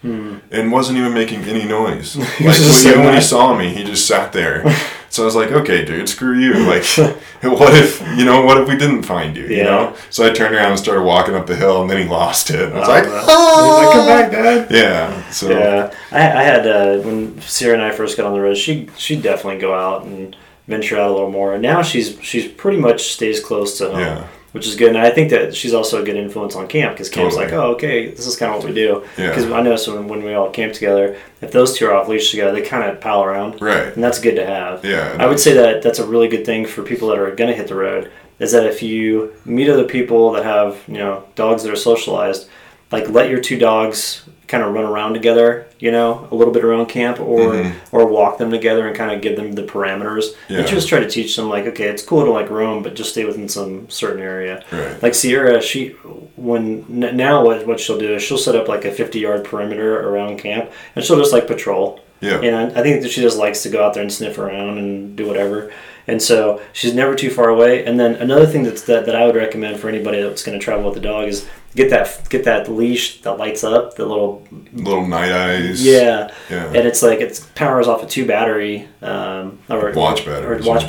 and wasn't even making any noise. like when, when he saw me, he just sat there. So I was like, okay, dude, screw you. Like, what if you know? What if we didn't find you? You know? So I turned around and started walking up the hill, and then he lost it. And I was Oh, like, oh, like, "Come back, Dad." Yeah. So Yeah, I, I had uh, when Sierra and I first got on the road. She she definitely go out and venture out a little more. And now she's she's pretty much stays close to home, Yeah. Which is good. And I think that she's also a good influence on camp because camp's Totally. like, oh, okay, this is kind of what we do. Yeah. Because I noticed when, when we all camp together, if those two are off leash together, they kind of pal around, Right. and that's good to have. Yeah. I would say that that's a really good thing for people that are going to hit the road. Is that if you meet other people that have you know dogs that are socialized, like let your two dogs kind of run around together, you know, a little bit around camp, or Mhm. or walk them together and kind of give them the parameters, Yeah. and just try to teach them like, okay, it's cool to like roam, but just stay within some certain area. Right. Like Sierra, she when n- now what what she'll do is she'll set up like a fifty yard perimeter around camp, and she'll just like patrol. Yeah. And I think that she just likes to go out there and sniff around and do whatever. And so she's never too far away. And then another thing that's that, that I would recommend for anybody that's going to travel with the dog is get that get that leash that lights up, the little Little Nite Ize. yeah, Yeah. and it's like it powers off of two battery um, or Watch batteries, or watch yeah.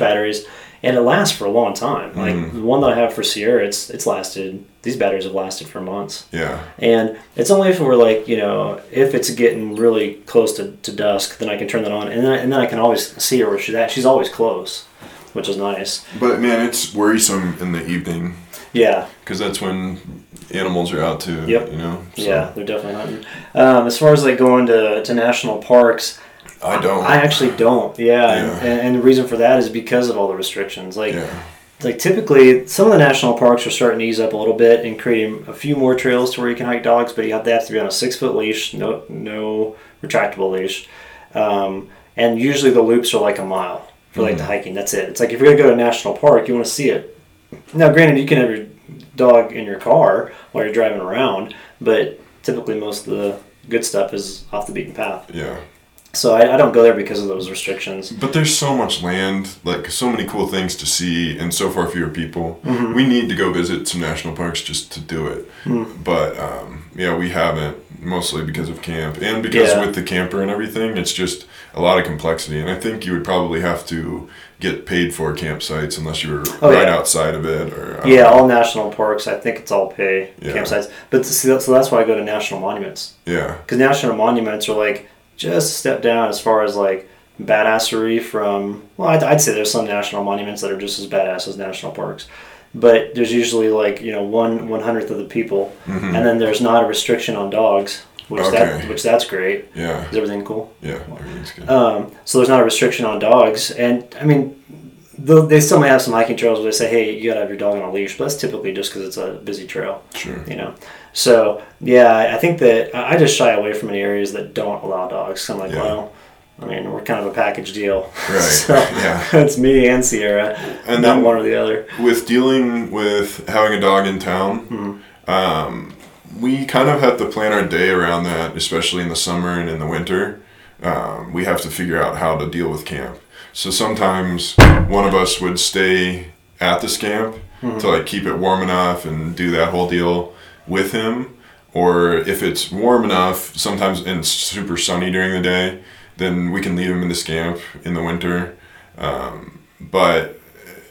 And it lasts for a long time. Like Mhm. the one that I have for Sierra, it's it's lasted. These batteries have lasted for months. Yeah. And it's only if we're like, you know, if it's getting really close to, to dusk, then I can turn that on. And then, and then I can always see her where she's at. She's always close, which is nice. But man, it's worrisome in the evening Yeah, because that's when animals are out too. Yep. You know. So yeah, they're definitely hunting. Um, as far as like going to, to national parks, I don't. I actually don't. Yeah, Yeah. And, and the reason for that is because of all the restrictions. Like, Yeah. like typically some of the national parks are starting to ease up a little bit and creating a few more trails to where you can hike dogs, but you have, they have to be on a six foot leash, no no retractable leash, um, and usually the loops are like a mile for like the hiking. That's it. It's like if you're gonna go to a national park, you want to see it. Now, granted, you can have your dog in your car while you're driving around, but typically most of the good stuff is off the beaten path. Yeah. So I, I don't go there because of those restrictions. But there's so much land, like so many cool things to see, and so far fewer people. Mm-hmm. We need to go visit some national parks just to do it. Hmm. But um, yeah, we haven't mostly because of camp and because Yeah. with the camper and everything, it's just a lot of complexity. And I think you would probably have to get paid for campsites unless you were Oh, right yeah. outside of it. Or Yeah, know. all national parks. I think it's all pay Yeah. campsites. But see, so that's why I go to national monuments yeah, because national monuments are like just a step down as far as like badassery from. Well, I'd, I'd say there's some national monuments that are just as badass as national parks, but there's usually like you know one one hundredth of the people, Mhm. and then there's not a restriction on dogs, which that which that's great. yeah, Is everything cool? yeah. Everything's good. Um, so there's not a restriction on dogs, and I mean, they still may have some hiking trails where they say, "Hey, you gotta have your dog on a leash," but that's typically just because it's a busy trail, sure. you know. So yeah, I think that I just shy away from any areas that don't allow dogs. I'm like, Yeah. well, I mean, we're kind of a package deal, Right. so Yeah. it's me and Sierra, And not then- one or the other. with dealing with having a dog in town, Mm-hmm. um, we kind of have to plan our day around that, especially in the summer and in the winter. Um, we have to figure out how to deal with camp. So sometimes one of us would stay at the camp Mm-hmm. to like keep it warm enough and do that whole deal with him. Or if it's warm enough, sometimes and super sunny during the day, then we can leave him in the camp in the winter. Um, but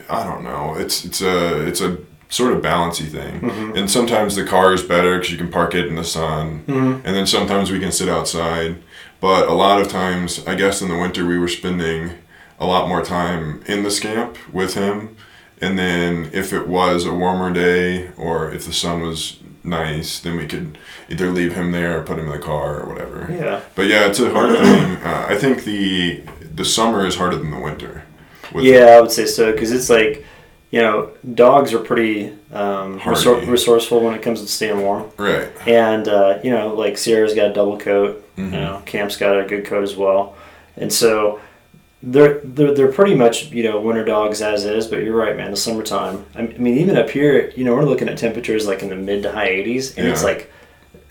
I don't know. It's it's a it's a sort of balancy thing. Mm-hmm. And sometimes the car is better because you can park it in the sun, Mhm. and then sometimes we can sit outside. But a lot of times, I guess in the winter we were spending a lot more time in the scamp with him. And then if it was a warmer day or if the sun was nice, then we could either leave him there or put him in the car or whatever. Yeah, But yeah, it's a hard thing. Uh, I think the the summer is harder than the winter. yeah, I would say so because it's like. You know, dogs are pretty um, resor- resourceful when it comes to staying warm. Right. And uh, you know, like Sierra's got a double coat. Mhm. You know, Camp's got a good coat as well. And so they're they're they're pretty much you know winter dogs as is. But you're right, man. The summertime. I mean, even up here, you know, we're looking at temperatures like in the mid to high 80s, and it's like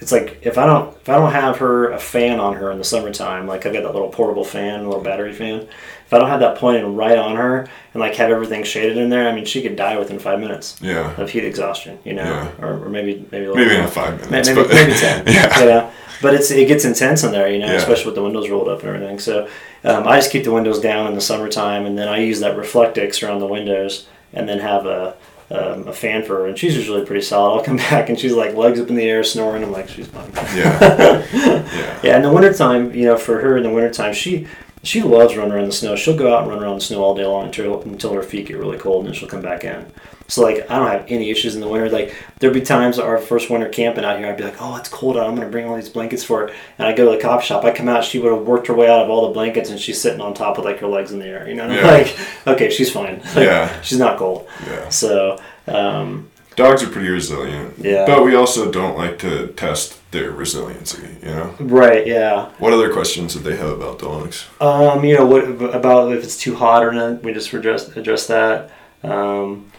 it's like if I don't if I don't have her a fan on her in the summertime, like I've got that little portable fan, a little battery fan. If I don't have that pointed right on her and like have everything shaded in there, I mean, she could die within five minutes Yeah. of heat exhaustion, you know, Yeah. or, or maybe maybe a little Maybe not five minutes. maybe, but maybe 10 yeah. you know? But it's it gets intense in there you know Yeah. especially with the windows rolled up and everything so um, i just keep the windows down in the summertime and then i use that reflectix around the windows and then have a um, a fan for her and she's usually pretty solid i'll come back and she's like legs up in the air snoring i'm like she's fine Yeah. Yeah. yeah in the wintertime you know for her in the wintertime she she loves running around the snow she'll go out and run around the snow all day long until until her feet get really cold and then she'll come back in so like I don't have any issues in the winter. Like there'd be times our first winter camping out here, I'd be like, oh, it's cold out. I'm gonna bring all these blankets for it. And I go to the cop shop. I come out. She would have worked her way out of all the blankets, and she's sitting on top with like her legs in the air. You know, Yeah. like okay, she's fine. Like, Yeah. she's not cold. Yeah. So um, Dogs are pretty resilient. Yeah. But we also don't like to test their resiliency, you know? right, yeah. What other questions did they have about dogs? Um, you know what about if it's too hot or not? We just address address that. Um,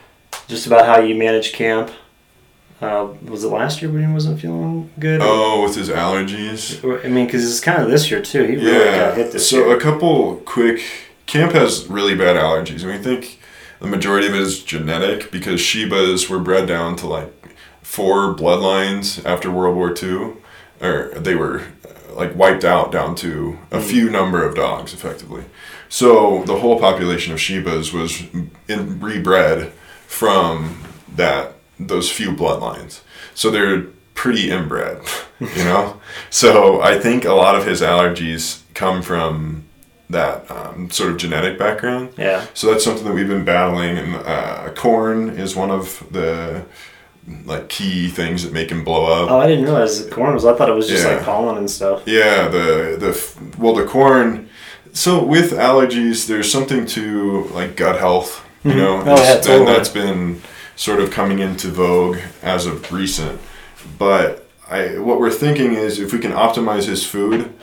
just about how you manage camp. Uh, was it last year when he wasn't feeling good? Oh, with his allergies? I mean, because it's kind of this year too. He really got hit Yeah. this So year. a couple quick Camp has really bad allergies. And we think the majority of it is genetic because Shibas were bred down to like four bloodlines after World War II. Or they were like wiped out down to a few number of dogs effectively. So the whole population of Shibas was in, rebred from that those few bloodlines. So they're pretty inbred, you know. so I think a lot of his allergies come from that um, sort of genetic background. Yeah. So that's something that we've been battling, and uh, corn is one of the like key things that make him blow up. Oh, I didn't realize the corn was. I thought it was just Yeah. like pollen and stuff. Yeah, the the well the corn. So with allergies, there's something to like gut health. You know, Oh, yeah, totally. and that's been sort of coming into vogue as of recent. But I what we're thinking is if we can optimize his food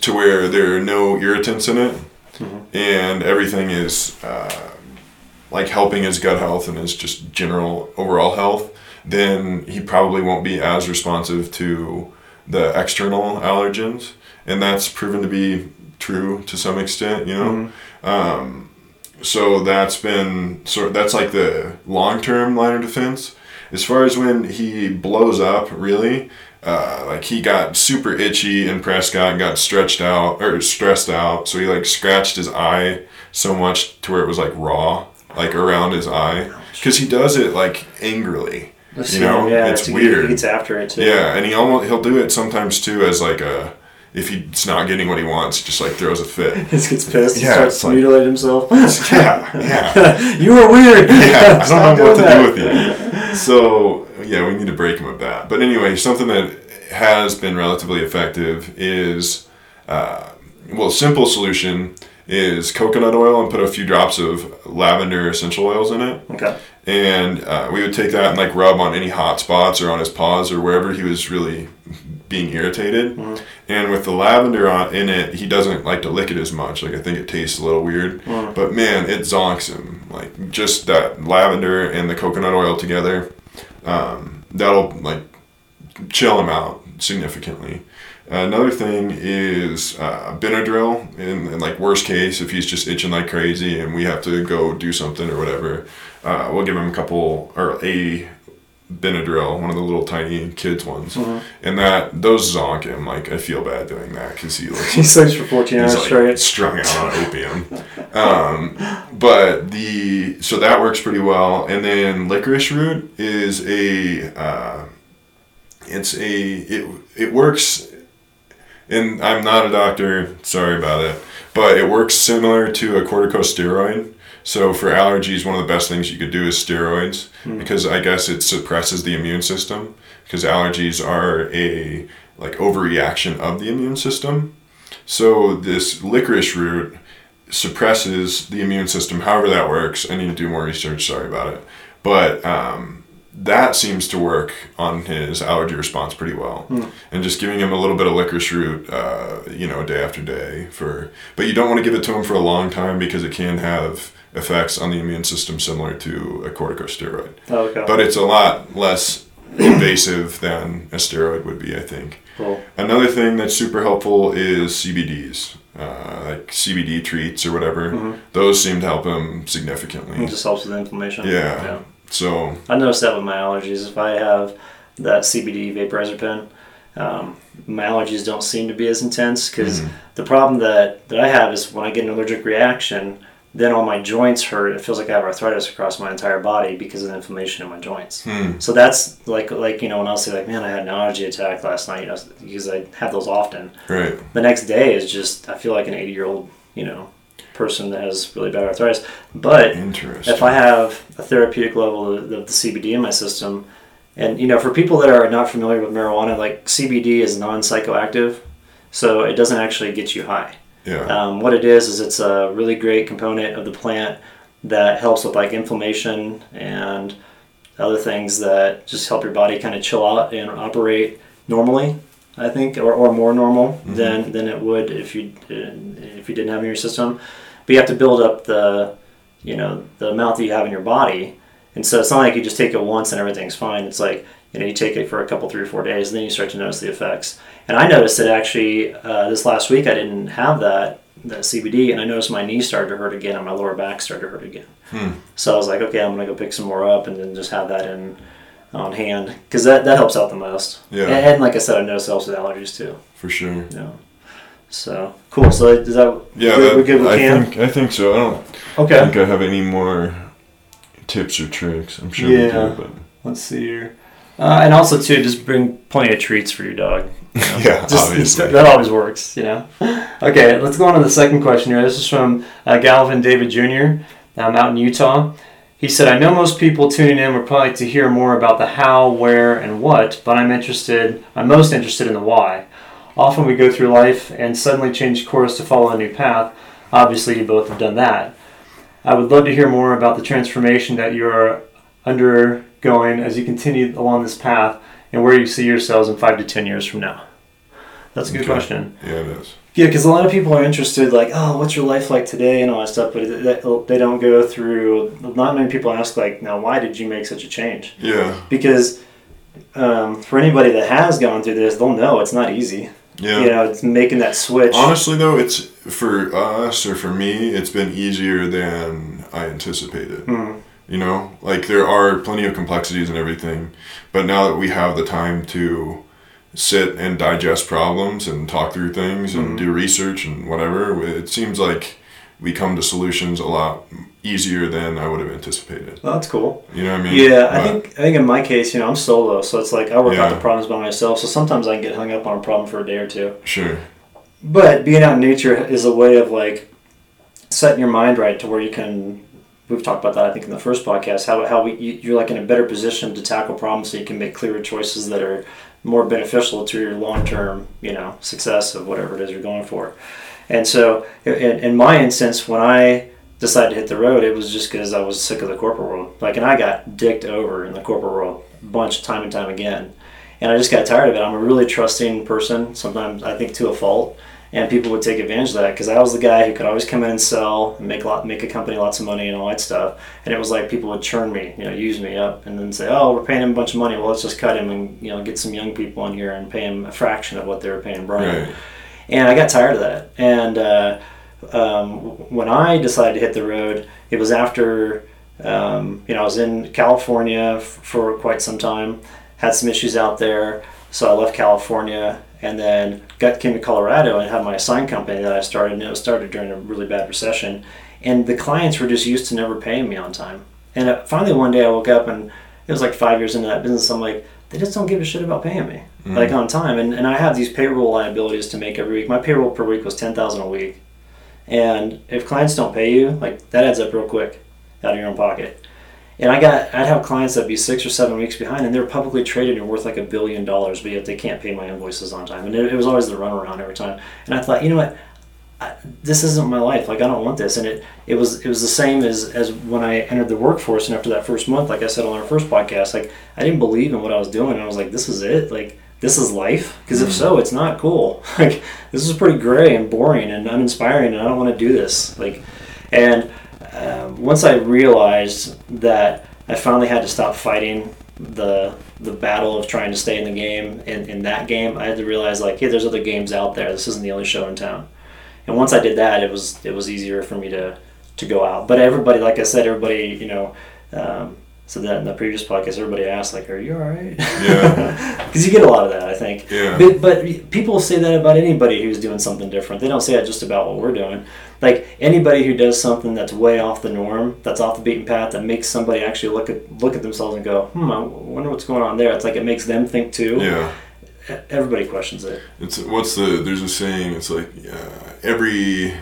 to where there are no irritants in it, Mm-hmm. and everything is uh, like helping his gut health and his just general overall health, then he probably won't be as responsive to the external allergens, and that's proven to be true to some extent. You know, um, so that's been sort. of, That's like the long term line of defense. As far as when he blows up, really, uh, like he got super itchy in Prescott and got stretched out or stressed out, so he like scratched his eye so much to where it was like raw, like around his eye, because he does it like angrily. You know, yeah, it's he- weird. He gets after it too. Yeah, and he almost he'll do it sometimes too as like a if he's not getting what he wants, he just like throws a fit. He just gets pissed. Yeah, starts to like- mutilate himself. yeah, yeah. you were weird. yeah, I don't know what to doing do with you. So yeah, we need to break him of that. But anyway, something that has been relatively effective is, uh, well, simple solution is coconut oil and put a few drops of lavender essential oils in it. Okay. And uh, we would take that and like rub on any hot spots or on his paws or wherever he was really being irritated. And with the lavender on, in it, he doesn't like to lick it as much. Like I think it tastes a little weird. But man, it zonks him. Like just that lavender and the coconut oil together, um, that'll like chill him out significantly. Another thing is uh, Benadryl. In, in like worst case, if he's just itching like crazy and we have to go do something or whatever, uh, we'll give him a couple or a Benadryl, one of the little tiny kids ones, and that those zonk him. Like I feel bad doing that because he looks He sleeps for 14 hours like straight. strung out on opium. Um, but the so that works pretty well. And then licorice root is a uh, it's a it it works. And I'm not a doctor, sorry about it, but it works similar to a corticosteroid. So for allergies, one of the best things you could do is steroids because I guess it suppresses the immune system because allergies are a like overreaction of the immune system. So this licorice root suppresses the immune system. However that works, I need to do more research. Sorry about it, but um, that seems to work on his allergy response pretty well. And just giving him a little bit of licorice root, uh, you know, day after day for. But you don't want to give it to him for a long time because it can have effects on the immune system similar to a corticosteroid. Oh, okay. But it's a lot less invasive than a steroid would be. I think. Cool. Another thing that's super helpful is CBDs, uh, like CBD treats or whatever. Mhm. Those seem to help him significantly. It just helps with inflammation. Yeah. So I noticed that with my allergies. If I have that CBD vaporizer pen, um, my allergies don't seem to be as intense because Mhm. the problem that, that I have is when I get an allergic reaction, then all my joints hurt. It feels like I have arthritis across my entire body because of the inflammation in my joints. hmm, So that's like like you know when I'll say like man I had an allergy attack last night you know, because I have those often. right. The next day is just I feel like an 80 year old you know person that has really bad arthritis. But if I have a therapeutic level of the CBD in my system, and you know, for people that are not familiar with marijuana, like CBD is non-psychoactive, so it doesn't actually get you high. Yeah. Um, what it is is it's a really great component of the plant that helps with like inflammation and other things that just help your body kind of chill out and operate normally. I think, or, or more normal Mhm. than than it would if you if you didn't have it in your system. But you have to build up the you know the amount that you have in your body, and so it's not like you just take it once and everything's fine. It's like you know you take it for a couple, three or four days, and then you start to notice the effects. And I noticed that actually uh, this last week I didn't have that that CBD, and I noticed my knee started to hurt again and my lower back started to hurt again. Hmm. So I was like, okay, I'm gonna go pick some more up and then just have that in on hand because that, that helps out the most. Yeah. And, and like I said, I noticed it helps with allergies too. For sure. Yeah. So cool. So does that? Yeah, we're, that, good with I Cam? think I think so. I don't Okay. think I have any more tips or tricks. I'm sure Yeah. we do, but Let's see here. Uh, and also too, just bring plenty of treats for your dog. but yeah, Just, obviously. that always works, you know. Okay, let's go on to the second question here. This is from uh, Galvin David Jr. Um, out in Utah. He said, "I know most people tuning in would probably like to hear more about the how, where, and what, but I'm interested. I'm most interested in the why. Often we go through life and suddenly change course to follow a new path. Obviously, you both have done that. I would love to hear more about the transformation that you are undergoing as you continue along this path, and where you see yourselves in five to ten years from now." That's a good Okay. question. yeah, it is. Yeah, because a lot of people are interested, like, oh, what's your life like today and all that stuff, but they, they don't go through. Not many people ask, like, now, why did you make such a change? Yeah, Because um, for anybody that has gone through this, they'll know it's not easy. yeah. You know, it's making that switch. Honestly, though, it's for us or for me, it's been easier than I anticipated. Hmm. You know, like there are plenty of complexities and everything, but now that we have the time to sit and digest problems and talk through things and Mhm. do research and whatever, it seems like we come to solutions a lot easier than I would have anticipated. Well, that's cool. You know what I mean? Yeah, I think I think in my case, you know, I'm solo, so it's like I work out the problems by myself. So sometimes I can get hung up on a problem for a day or two. Sure. But being out in nature is a way of like setting your mind right to where you can. We've talked about that, I think, in the first podcast. How how we you- you're like in a better position to tackle problems, so you can make clearer choices that are more beneficial to your long term, you know, success of whatever it is you're going for. And so, in, in my instance, when I decided to hit the road, it was just because I was sick of the corporate world. Like, and I got dicked over in the corporate world a bunch, time and time again. And I just got tired of it. I'm a really trusting person, sometimes I think to a fault. And people would take advantage of that because I was the guy who could always come in and sell and make a lot, make a company lots of money and all that stuff. And it was like people would churn me, you know, use me up, and then say, "Oh, we're paying him a bunch of money. Well, let's just cut him and you know get some young people in here and pay him a fraction of what they were paying Brian." Right. and I got tired of that. And uh, um, when I decided to hit the road, it was after um, you know I was in California f- for quite some time, had some issues out there, so I left California and then got came to Colorado and had my sign company that I started. And it was started during a really bad recession, and the clients were just used to never paying me on time. And finally one day I woke up and it was like five years into that business. I'm like, they just don't give a shit about paying me Mhm. like on time. And, and I have these payroll liabilities to make every week. My payroll per week was ten thousand a week, and if clients don't pay you, like that adds up real quick out of your own pocket. And I got, I'd have clients that'd be six or seven weeks behind, and they're publicly traded and worth like a billion dollars, but yet they can't pay my invoices on time. And it, it was always the runaround every time. And I thought, you know what, I, this isn't my life. Like I don't want this. And it, it was, it was the same as as when I entered the workforce. And after that first month, like I said on our first podcast, like I didn't believe in what I was doing. And I was like, this is it. Like this is life. Because if mm. so, it's not cool. Like this is pretty gray and boring and uninspiring, and I don't want to do this. Like, and um, once I realized that I finally had to stop fighting the the battle of trying to stay in the game in, in that game, I had to realize like, hey, there's other games out there. This isn't the only show in town. And once I did that, it was it was easier for me to to go out. But everybody, like I said, everybody, you know, um, so that in the previous podcast, everybody asked like, "Are you all right?" Yeah. Because you get a lot of that, I think. Yeah. But, but people say that about anybody who's doing something different. They don't say that just about what we're doing. Like anybody who does something that's way off the norm, that's off the beaten path, that makes somebody actually look at look at themselves and go, "Hmm, I wonder what's going on there." It's like it makes them think too. Yeah. Everybody questions it. It's what's the there's a saying. It's like uh, every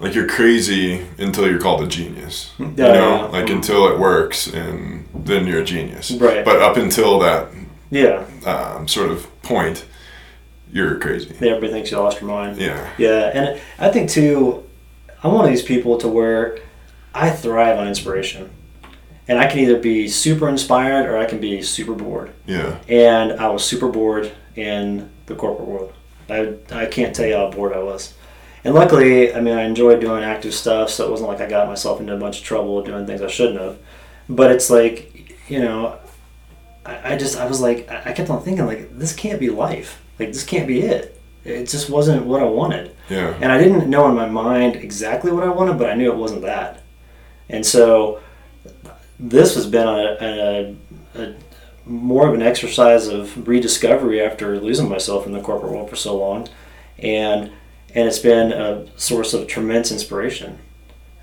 like you're crazy until you're called a genius. You Yeah, know, yeah. like until it works, and then you're a genius. Right. But up until that Yeah. um, sort of point, you're crazy. Everybody thinks you lost your mind. Yeah. Yeah, and I think too, I'm one of these people to where I thrive on inspiration, and I can either be super inspired or I can be super bored. Yeah. And I was super bored in the corporate world. I I can't tell you how bored I was. And luckily, I mean, I enjoyed doing active stuff, so it wasn't like I got myself into a bunch of trouble doing things I shouldn't have. But it's like, you know, I, I just I was like I I kept on thinking like this can't be life. Like this can't be it. It just wasn't what I wanted. Yeah. And I didn't know in my mind exactly what I wanted, but I knew it wasn't that. And so this has been a, a, a more of an exercise of rediscovery after losing myself in the corporate world for so long, and and it's been a source of tremendous inspiration.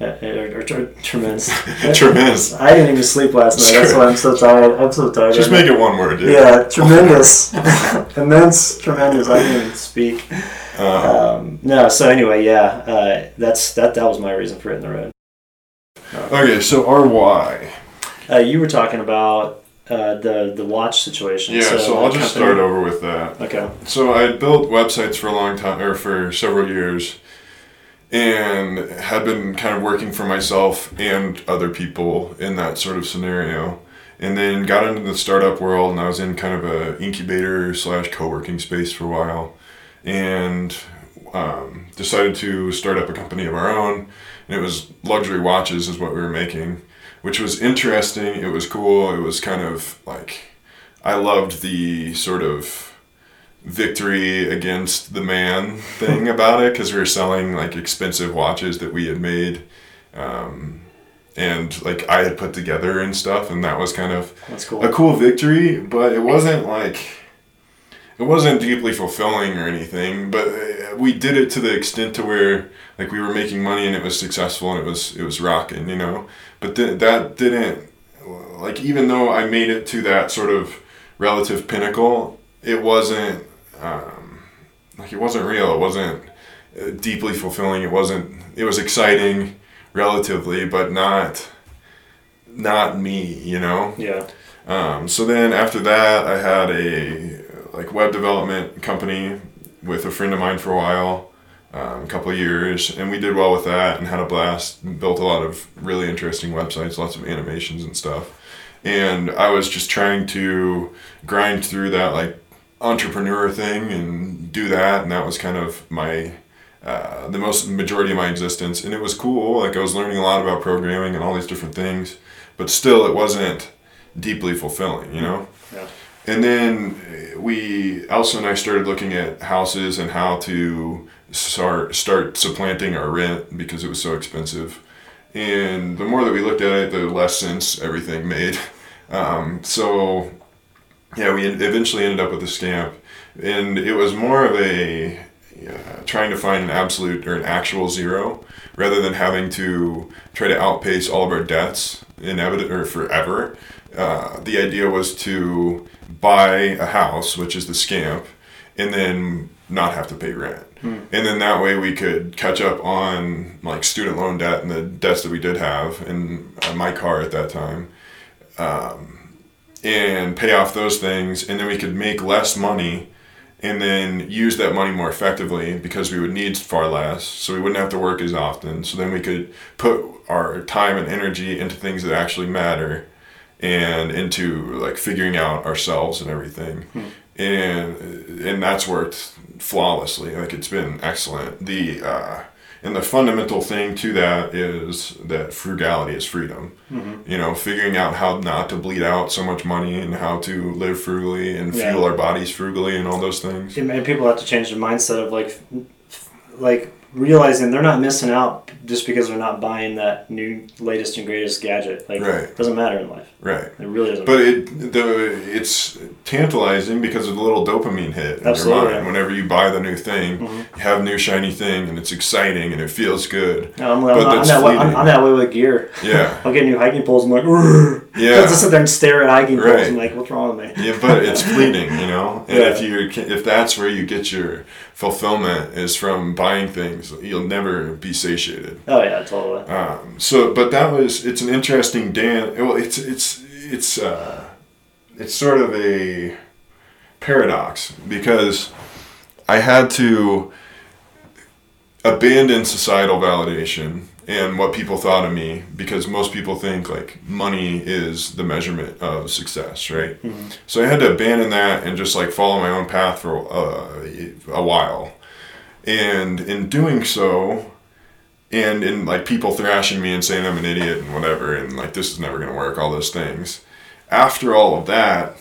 Uh, or, or, or tremendous. Tremendous. I didn't even sleep last night. That's why I'm so tired. I'm so tired. Just right make it one word, dude. yeah, tremendous, immense, tremendous. I didn't even speak. Uh, Um, no, so anyway, yeah, uh, that's that. That was my reason for hitting the road. okay, so our why. Uh, you were talking about uh, the the watch situation. Yeah, so, I'll just company- start over with that. Okay. So I built websites for a long time, or for several years, and had been kind of working for myself and other people in that sort of scenario. And then got into the startup world, and I was in kind of a incubator slash co-working space for a while, and um, decided to start up a company of our own. And it was luxury watches is what we were making, which was interesting. It was cool. It was kind of like I loved the sort of victory against the man thing about it because we were selling like expensive watches that we had made um, and like I had put together and stuff, and that was kind of That's cool. a cool victory, but it wasn't like it wasn't deeply fulfilling or anything. But uh, we did it to the extent to where like we were making money and it was successful and it was it was rocking, you know. But th- that didn't like even though I made it to that sort of relative pinnacle, it wasn't um, like it wasn't real. It wasn't uh, deeply fulfilling. It wasn't. It was exciting relatively, but not not me. You know. Yeah. Um, so then after that, I had a like web development company with a friend of mine for a while, um, a couple years, and we did well with that and had a blast. Built a lot of really interesting websites, lots of animations and stuff. And I was just trying to grind through that like entrepreneur thing and do that, and that was kind of my uh, the most majority of my existence. And it was cool. Like I was learning a lot about programming and all these different things, but still, it wasn't deeply fulfilling, you know? Yeah. And then uh, we, Elsa and I started looking at houses and how to start, start supplanting our rent because it was so expensive. And the more that we looked at it, the less sense everything made. Um, so, yeah, we eventually ended up with a scamp, And it was more of a uh, trying to find an absolute or an actual zero rather than having to try to outpace all of our debts inevit- or forever. Uh, the idea was to buy a house, which is the scamp, and then not have to pay rent. And then that way we could catch up on like student loan debt and the debts that we did have and uh, my car at that time um, and pay off those things. And then we could make less money and then use that money more effectively because we would need far less. So we wouldn't have to work as often. So then we could put our time and energy into things that actually matter and into like figuring out ourselves and everything. And and that's worked flawlessly. Like it's been excellent. The uh, and the fundamental thing to that is that frugality is freedom. Mm-hmm. You know, figuring out how not to bleed out so much money and how to live frugally and Yeah. fuel our bodies frugally and all those things. And people have to change their mindset of like, like realizing they're not missing out just because they're not buying that new latest and greatest gadget. Like, Right. it doesn't matter in life. Right. It really doesn't. But it the it's tantalizing because of the little dopamine hit in Absolutely. your mind. Whenever you buy the new thing, Mhm. you have a new shiny thing, and it's exciting and it feels good. No, I'm, but I'm, I'm, that way, I'm. I'm that way with gear. Yeah, I'll get new hiking poles. I'm like. Yeah. I'll just sit there and stare at hiking poles. Right. I'm like, what's wrong with me? yeah, but it's fleeting, you know. And Yeah. if you if that's where you get your fulfillment is from buying things, you'll never be satiated. Oh yeah, totally. Um, so, but that was it's an interesting dance. Well, it's it's it's uh, it's sort of a paradox because I had to abandon societal validation and what people thought of me because most people think like money is the measurement of success, right? So I had to abandon that and just like follow my own path for uh, a while. And in doing so, and in like people thrashing me and saying I'm an idiot and whatever, and like this is never gonna work, all those things. After all of that,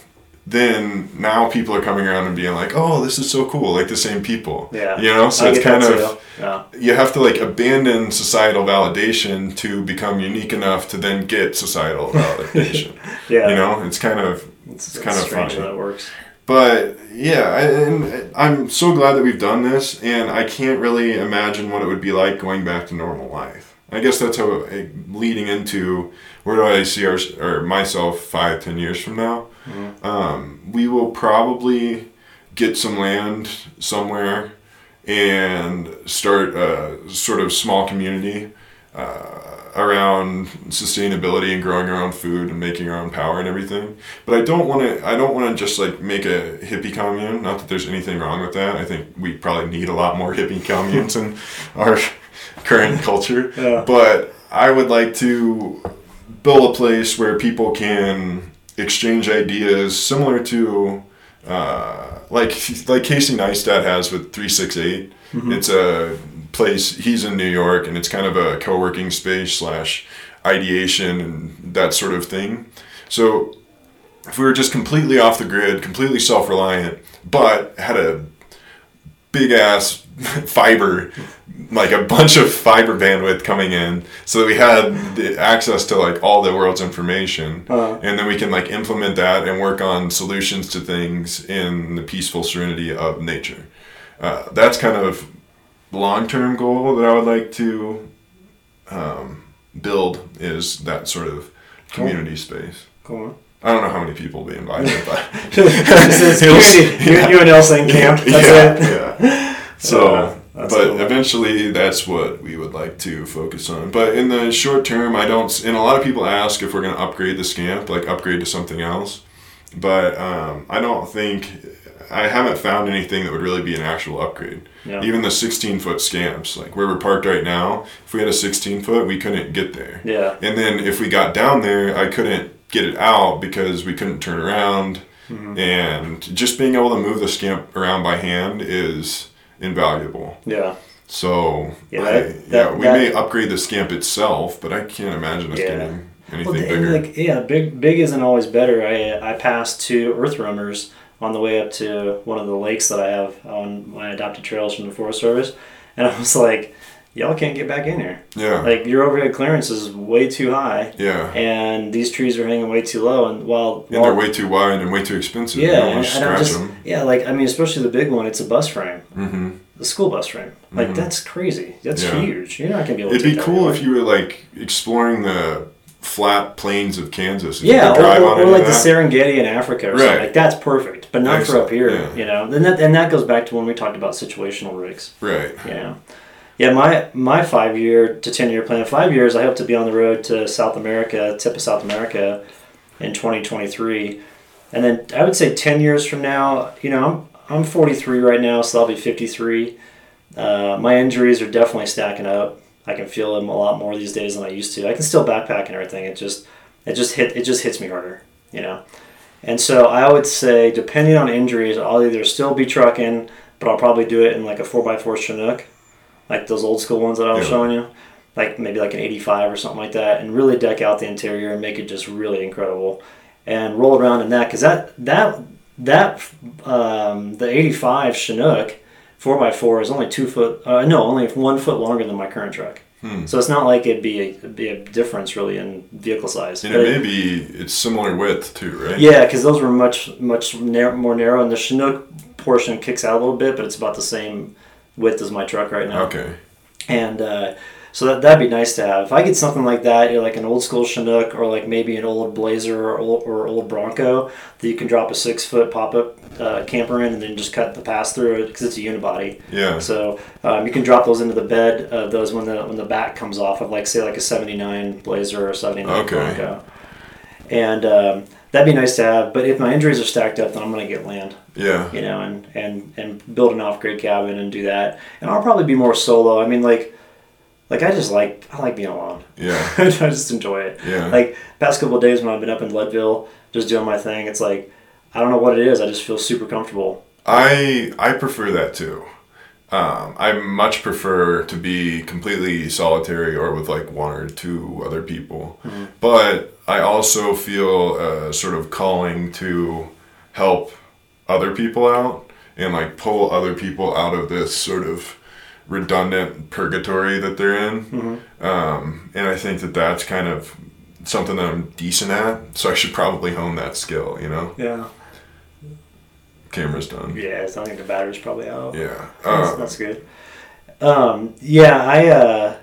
then now people are coming around and being like, "Oh, this is so cool!" Like the same people, Yeah. you know. So I it's kind of. Yeah. you have to like abandon societal validation to become unique enough to then get societal validation. Yeah. You know, it's kind of It's, it's kind of funny. how that works. But yeah, I- and I'm so glad that we've done this, and I can't really imagine what it would be like going back to normal life. I guess that's how eh, leading into where do I see our or myself five, ten years from now. Um, we will probably get some land somewhere and start a sort of small community uh, around sustainability and growing our own food and making our own power and everything. But I don't want to. I don't want to just like make a hippie commune. Not that there's anything wrong with that. I think we probably need a lot more hippie communes in our current culture. Yeah. But I would like to build a place where people can exchange ideas similar to uh, like like Casey Neistat has with 368. It's a place he's in New York and it's kind of a co-working space slash ideation and that sort of thing. So if we were just completely off the grid, completely self-reliant, but had a big ass fiber like a bunch of fiber bandwidth coming in so that we had the access to like all the world's information Uh-huh. and then we can like implement that and work on solutions to things in the peaceful serenity of nature uh, that's kind of long-term goal that i would like to um, build is that sort of community space Cool. I don't know how many people will be invited but This is community. You, you and camp. That's yeah, it. yeah. So, Yeah, but cool. eventually, that's what we would like to focus on. But in the short term, I don't. And a lot of people ask if we're going to upgrade the scamp, like upgrade to something else. But um, I don't think I haven't found anything that would really be an actual upgrade. Yeah. Even the 16 foot scamps, like where we're parked right now, if we had a 16 foot, we couldn't get there. Yeah. And then if we got down there, I couldn't get it out because we couldn't turn around. Mm-hmm. And just being able to move the scamp around by hand is invaluable. Yeah. So, Yeah, I- that- yeah, that- we that- may upgrade the scamp itself, but I can't imagine us Yeah. getting anything Well, bigger. like yeah, big big isn't always better. I I passed two EarthRoamers on the way up to one of the lakes that I have on my adopted trails from the Forest Service, and I was like, y'all can't get back in here. yeah, Like your overhead clearance is way too high, yeah. and these trees are hanging way too low. And while, And while they're way too wide and way too expensive. yeah, and, and just them. yeah, like I mean, especially the big one. It's a bus frame, hmm the school bus frame. Like Mhm. that's crazy. That's Yeah. huge. You're not gonna be able. It'd be cool if you were like exploring the flat plains of Kansas. Yeah, or, on or, or like the. Serengeti in Africa or Right. something. Like that's perfect, but not for up here. yeah. You know, and that and that goes back to when we talked about situational rigs. Right. You know, yeah. My my five year to ten year plan. Five years. I hope to be on the road to South America, tip of South America, in twenty twenty three, and then I would say ten years from now. You know, I'm I'm forty three right now, so I'll be fifty three. Uh, my injuries are definitely stacking up. I can feel them a lot more these days than I used to. I can still backpack and everything. It just it just hit it just hits me harder, you know. And so I would say, depending on injuries, I'll either still be trucking, but I'll probably do it in like a four x four Chinook, like those old school ones that I was Yeah. showing you, like maybe like an 85 or something like that, and really deck out the interior and make it just really incredible, and roll around in that because that that that um, the 85 Chinook 4x4 is only two foot, uh, no, only one foot longer than my current truck. Hmm. So it's not like it'd be a, it'd be a difference really in vehicle size. And But it may be it's similar width too, right? yeah, because those were much much narrow, more narrow, and the Chinook portion kicks out a little bit, but it's about the same width as my truck right now. Okay. And uh, so that that'd be nice to have. If I get something like that, you know, like an old school Chinook or like maybe an old Blazer or old, or old Bronco, that you can drop a six foot pop up uh, camper in and then just cut the pass through it because it's a unibody. Yeah. So um, you can drop those into the bed. Uh, those when the when the back comes off of like say like a '79 Blazer or '79 Okay. Bronco, and um, that'd be nice to have. But if my injuries are stacked up, then I'm gonna get land, Yeah. you know, and and and build an off grid cabin and do that. And I'll probably be more solo. I mean, like like I just like I like being alone. Yeah. I just enjoy it. Yeah. Like past couple of days when I've been up in Leadville, just doing my thing, it's like I don't know what it is. I just feel super comfortable. I I prefer that too. Um, I much prefer to be completely solitary or with like one or two other people. But I also feel a sort of calling to help other people out and like pull other people out of this sort of redundant purgatory that they're in. Um, and I think that that's kind of something that I'm decent at. So I should probably hone that skill, you know? Yeah. Camera's done. Yeah, I think the battery's probably out. Yeah. That's, Uh, that's good. Um, yeah, I, uh,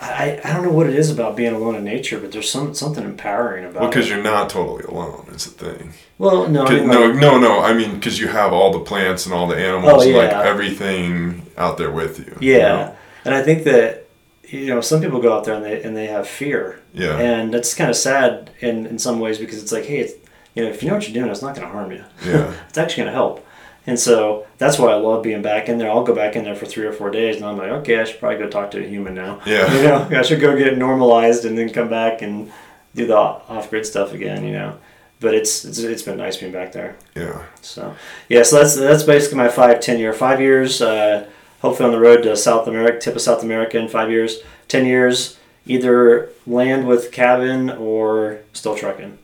I I don't know what it is about being alone in nature, but there's some something empowering about Well, because you're not totally alone. Is the thing. Well, no, I mean, no, like- no, no. I mean, because you have all the plants and all the animals, Oh, and like everything out there with you. you yeah, know? and I think that you know some people go out there and they and they have fear, Yeah. and that's kind of sad in in some ways because it's like, hey, it's, you know, if you know what you're doing, it's not going to harm you. Yeah. it's actually going to help. And so that's why I love being back in there. I'll go back in there for three or four days, and I'm like, okay, I should probably go talk to a human now. Yeah. You know, I should go get normalized and then come back and do the off grid stuff again. You know, but it's, it's it's been nice being back there. Yeah. So yeah, so that's that's basically my five ten year five years. Uh, hopefully on the road to South America, tip of South America in five years. Ten years, either land with cabin or still trucking.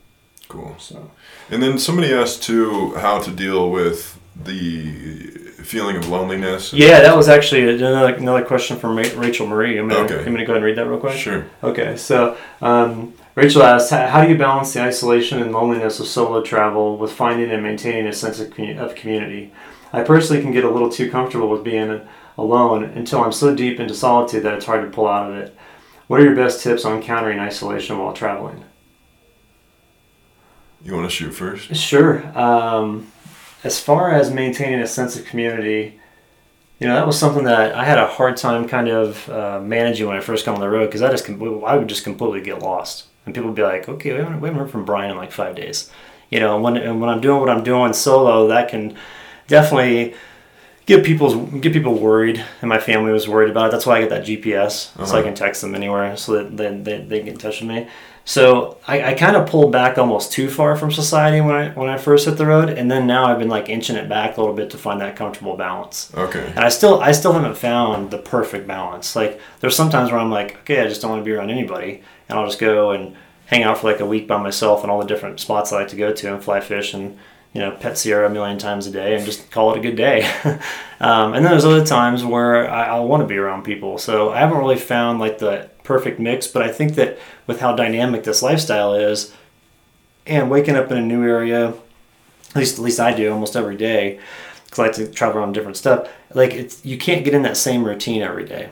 Cool. So And then somebody asked too how to deal with the feeling of loneliness. yeah, that was actually another another question from Rachel Marie. I'm gonna, Okay. I'm gonna go ahead and read that real quick. Sure. Okay, so um, Rachel asked, "How how do you balance the isolation and loneliness of solo travel with finding and maintaining a sense of, of community? I personally can get a little too comfortable with being alone until I'm so deep into solitude that it's hard to pull out of it. What are your best tips on countering isolation while traveling?" You want to shoot first? Sure. Um, as far as maintaining a sense of community, you know, that was something that I had a hard time kind of uh, managing when I first got on the road because I just I would just completely get lost, and people would be like, "Okay, we haven't, we haven't heard from Brian in like five days." You know, when and when I'm doing what I'm doing solo, that can definitely get people's get people worried, and my family was worried about it. That's why I get that GPS, so I Uh-huh. can text them anywhere, so that they, they, they get in touch with me. So I, I kind of pulled back almost too far from society when I when I first hit the road, and then now I've been like inching it back a little bit to find that comfortable balance. Okay. And I still I still haven't found the perfect balance. Like there's sometimes where I'm like, okay, I just don't want to be around anybody, and I'll just go and hang out for like a week by myself in all the different spots I like to go to and fly fish and you know pet Sierra a million times a day and just call it a good day. um, and then there's other times where I, I want to be around people. So I haven't really found like the perfect mix, but I think that with how dynamic this lifestyle is, and waking up in a new area, at least at least I do almost every day, because I like to travel around different stuff. Like it's you can't get in that same routine every day,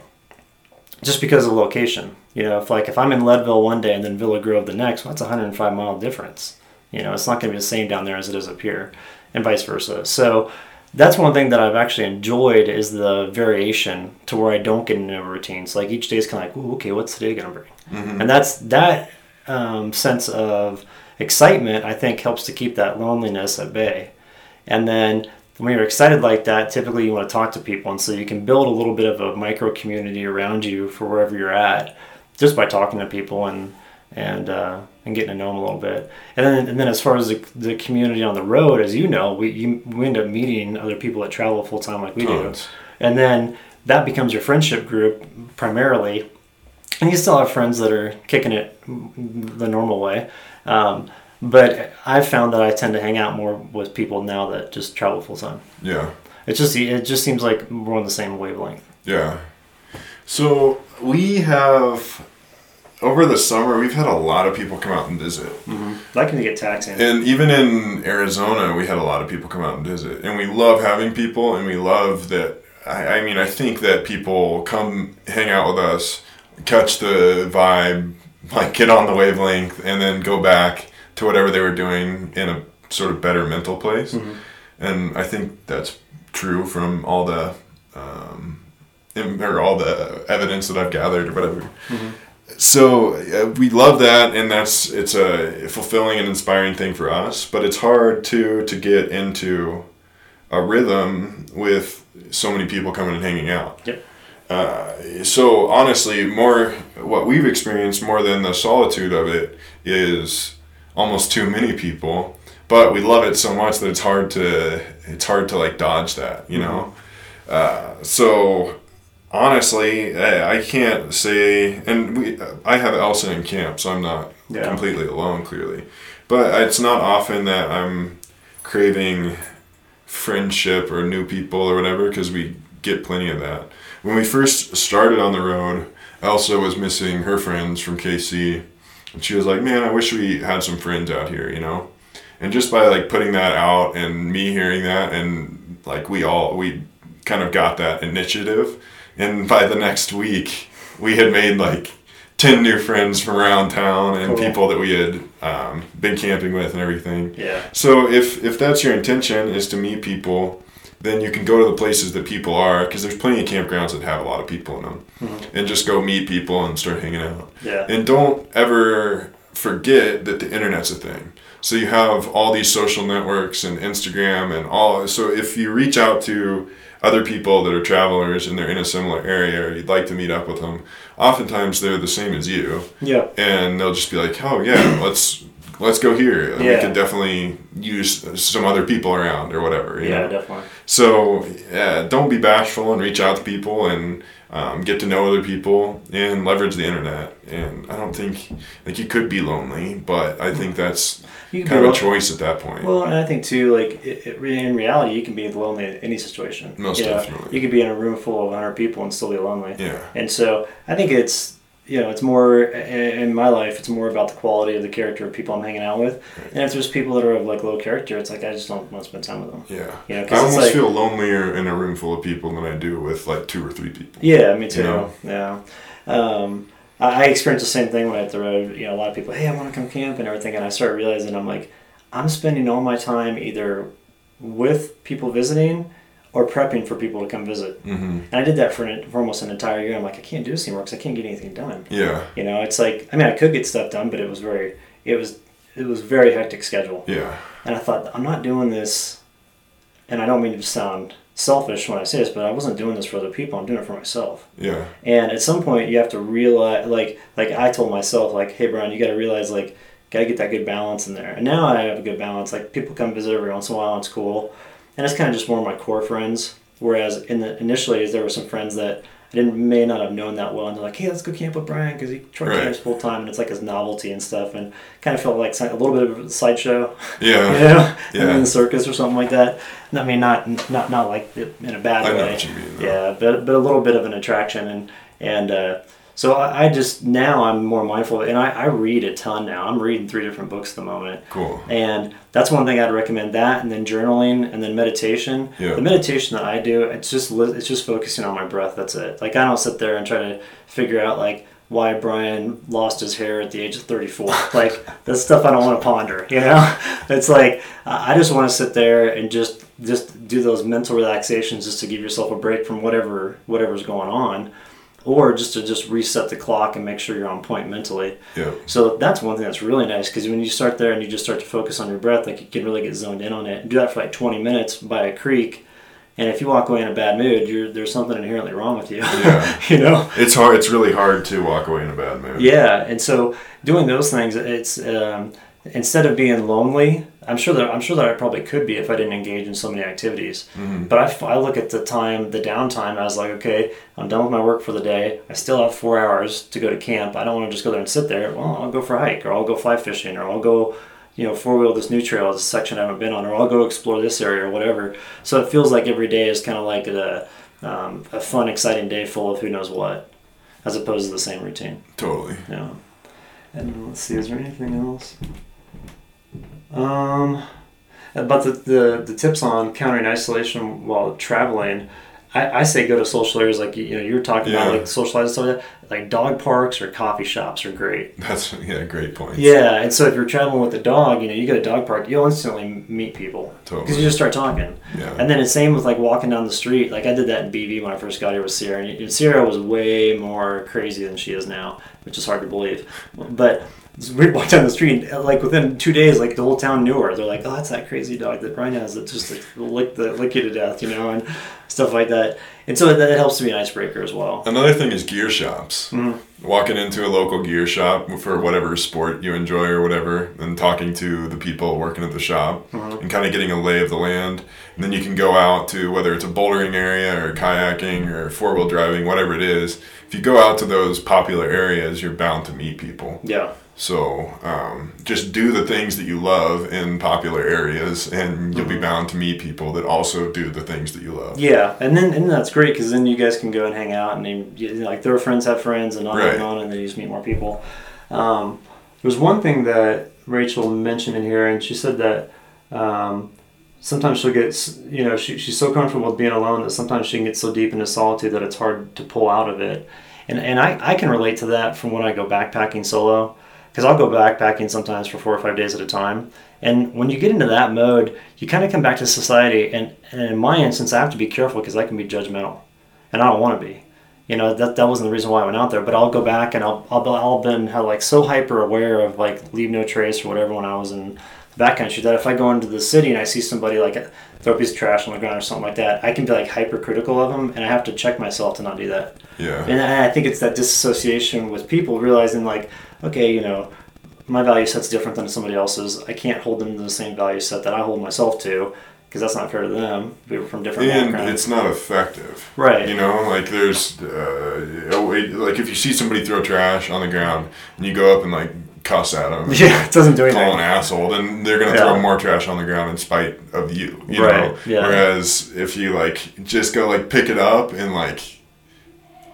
just because of location. You know, if like if I'm in Leadville one day and then Villa Grove the next, well, that's a 105 mile difference. You know, it's not going to be the same down there as it is up here, and vice versa. So that's one thing that I've actually enjoyed is the variation to where I don't get into routines. Like each day is kind of like, Ooh, okay, what's today going to bring? And that's that um, sense of excitement. I think helps to keep that loneliness at bay. And then when you're excited like that, typically you want to talk to people, and so you can build a little bit of a micro community around you for wherever you're at, just by talking to people and and uh, and getting to know them a little bit. And then and then as far as the, the community on the road, as you know, we you, we end up meeting other people that travel full time like we do. And then that becomes your friendship group primarily. And you still have friends that are kicking it the normal way. Um, but I've found that I tend to hang out more with people now that just travel full time. Yeah. It just it just seems like we're on the same wavelength. Yeah. So we have over the summer we've had a lot of people come out and visit. Mm-hmm. That can get taxing. And even in Arizona, we had a lot of people come out and visit, and we love having people, and we love that. I, I mean, I think that people come hang out with us, catch the vibe, like get on the wavelength, and then go back to whatever they were doing in a sort of better mental place. Mhm. And I think that's true from all the um, or all the evidence that I've gathered or whatever. Mhm. So uh, we love that, and that's it's a fulfilling and inspiring thing for us. But it's hard to to get into a rhythm with so many people coming and hanging out. Yep. Uh, so honestly, more what we've experienced more than the solitude of it is almost too many people. But we love it so much that it's hard to it's hard to like dodge that, you know. Uh, so honestly, I, I can't say, and we I have Elsa in camp, so I'm not Yeah. completely alone, clearly. But it's not often that I'm craving friendship or new people or whatever because we get plenty of that. When we first started on the road, Elsa was missing her friends from KC, and she was like, "Man, I wish we had some friends out here," you know. And just by like putting that out and me hearing that, and like we all we kind of got that initiative, and by the next week we had made like 10 new friends from around town and Cool. people that we had um, been camping with and everything. Yeah. So if if that's your intention is to meet people, then you can go to the places that people are because there's plenty of campgrounds that have a lot of people in them, Mhm. and just go meet people and start hanging out. Yeah. And don't ever forget that the internet's a thing. So you have all these social networks and Instagram and all. So if you reach out to other people that are travelers and they're in a similar area or you'd like to meet up with them, oftentimes they're the same as you Yeah. and they'll just be like, "Oh yeah, let's let's go here. We Yeah. could definitely use some other people around or whatever." Yeah. know? Definitely. So yeah, don't be bashful and reach out to people and um, get to know other people and leverage the internet. And I don't think like you could be lonely, but I think that's You kind of a choice at that point. Well, and I think too, like it, it, in reality, you can be lonely in any situation. Most You know, definitely. You could be in a room full of 100 people and still be lonely. yeah, And so I think it's you know it's more in my life it's more about the quality of the character of people I'm hanging out with. And if there's people that are of like low character, it's like I just don't want to spend time with them. yeah. You know, I almost like- feel lonelier in a room full of people than I do with like two or three people. Yeah, me too. You know? Yeah. Um, I, I experienced the same thing when I hit the road. You know, a lot of people, hey, I want to come camp and everything. And I started realizing I'm like, I'm spending all my time either with people visiting or prepping for people to come visit. hmm And I did that for, an, for almost an entire year. I'm like, I can't do this anymore because I can't get anything done. Yeah, You know, it's like, I mean, I could get stuff done, but it was very, it was, it was very hectic schedule. yeah, And I thought, I'm not doing this, and I don't mean to sound selfish when I say this, but I wasn't doing this for other people. I'm doing it for myself. yeah, And at some point, you have to realize, like, like I told myself, like, hey, Brian, you got to realize, like, got to get that good balance in there. And now I have a good balance. Like, people come visit every once in a while, it's cool. And it's kind of just more of my core friends. Whereas in the initially, there were some friends that I didn't may not have known that well, and they're like, hey, let's go camp with Brian because he truck Right. camps full time, and it's like his novelty and stuff, and kind of felt like a little bit of a sideshow yeah. you know, Yeah. in the circus or something like that. I mean, not not not like in a bad I way. mean. Yeah, but but a little bit of an attraction, and and uh, so I, I just now I'm more mindful, and I, I read a ton now. I'm reading three different books at the moment, Cool. and that's one thing I'd recommend. That, and then journaling, and then meditation. Yeah. The meditation that I do, it's just it's just focusing on my breath. That's it. Like I don't sit there and try to figure out like why Brian lost his hair at the age of 34. like that's stuff I don't want to ponder. You know, it's like I I just want to sit there and just just do those mental relaxations just to give yourself a break from whatever whatever's going on, or just to just reset the clock and make sure you're on point mentally. Yeah. So that's one thing that's really nice because when you start there and you just start to focus on your breath, like you can really get zoned in on it. Do that for like 20 minutes by a creek, and if you walk away in a bad mood, you're there's something inherently wrong with you. Yeah. you know. It's hard. It's really hard to walk away in a bad mood. Yeah, and so doing those things, it's um, instead of being lonely, I'm sure that I'm sure that I probably could be if I didn't engage in so many activities. Mhm. But I look at the time, the downtime I was like, okay, I'm done with my work for the day. I still have four hours to go to camp. I don't want to just go there and sit there. Well, I'll go for a hike, or I'll go fly fishing, or I'll go, you know, four wheel this new trail, this section I haven't been on, or I'll go explore this area or whatever. So it feels like every day is kind of like a, um, a fun, exciting day full of who knows what, as opposed to the same routine. Totally. Yeah. And let's see, is there anything else? Um, about the, the, the tips on countering isolation while traveling, I, I say go to social areas like you know you were talking about like socialize and stuff like that. Like dog parks or coffee shops are great. That's yeah, great point. Yeah, and so if you're traveling with a dog, you know you go to a dog park, you'll instantly meet people because Totally. you just start talking. Yeah. And then it's same with like walking down the street. Like I did that in BV when I first got here with Sierra, and Sierra was way more crazy than she is now, which is hard to believe. But we walked down the street, and, like within two days, like the whole town knew her. They're like, "Oh, that's that crazy dog that Brian has that just like, lick the lick you to death," you know, and stuff like that. And so that, that helps to be an icebreaker as well. Another thing is gear shops. Mhm. Walking into a local gear shop for whatever sport you enjoy or whatever, and talking to the people working at the shop Mhm. and kind of getting a lay of the land. And then you can go out to whether it's a bouldering area or kayaking or four wheel driving, whatever it is. If you go out to those popular areas, you're bound to meet people. Yeah, So um, just do the things that you love in popular areas, and you'll be Mhm. bound to meet people that also do the things that you love. yeah, and then and that's great because then you guys can go and hang out and then, you know, like their friends have friends and on Right. and on, and then you just meet more people. Um, there's one thing that Rachel mentioned in here, and she said that um, sometimes she'll get, you know, she, she's so comfortable with being alone that sometimes she can get so deep into solitude that it's hard to pull out of it. And, and I, I can relate to that from when I go backpacking solo, because I'll go backpacking sometimes for four or five days at a time. And when you get into that mode, you kind of come back to society. And, and in my instance, I have to be careful because I can be judgmental, and I don't want to be. You know that that wasn't the reason why I went out there. But I'll go back and I'll I'll, I'll been how like so hyper aware of like leave no trace or whatever when I was in that country that if I go into the city and I see somebody like throw a piece of trash on the ground or something like that, I can be like hypercritical of them, and I have to check myself to not do that. Yeah. And I I think it's that disassociation with people realizing like, okay, you know, my value set's different than somebody else's. I can't hold them to the same value set that I hold myself to because that's not fair to them. We were from different And backgrounds. it's not effective. Right. You know, like there's, uh, a like if you see somebody throw trash on the ground and you go up and like cuss at them, Yeah, it doesn't do anything. call an asshole, then they're gonna Yeah. throw more trash on the ground in spite of you. you Right, Know? yeah. Whereas if you like just go like pick it up and like.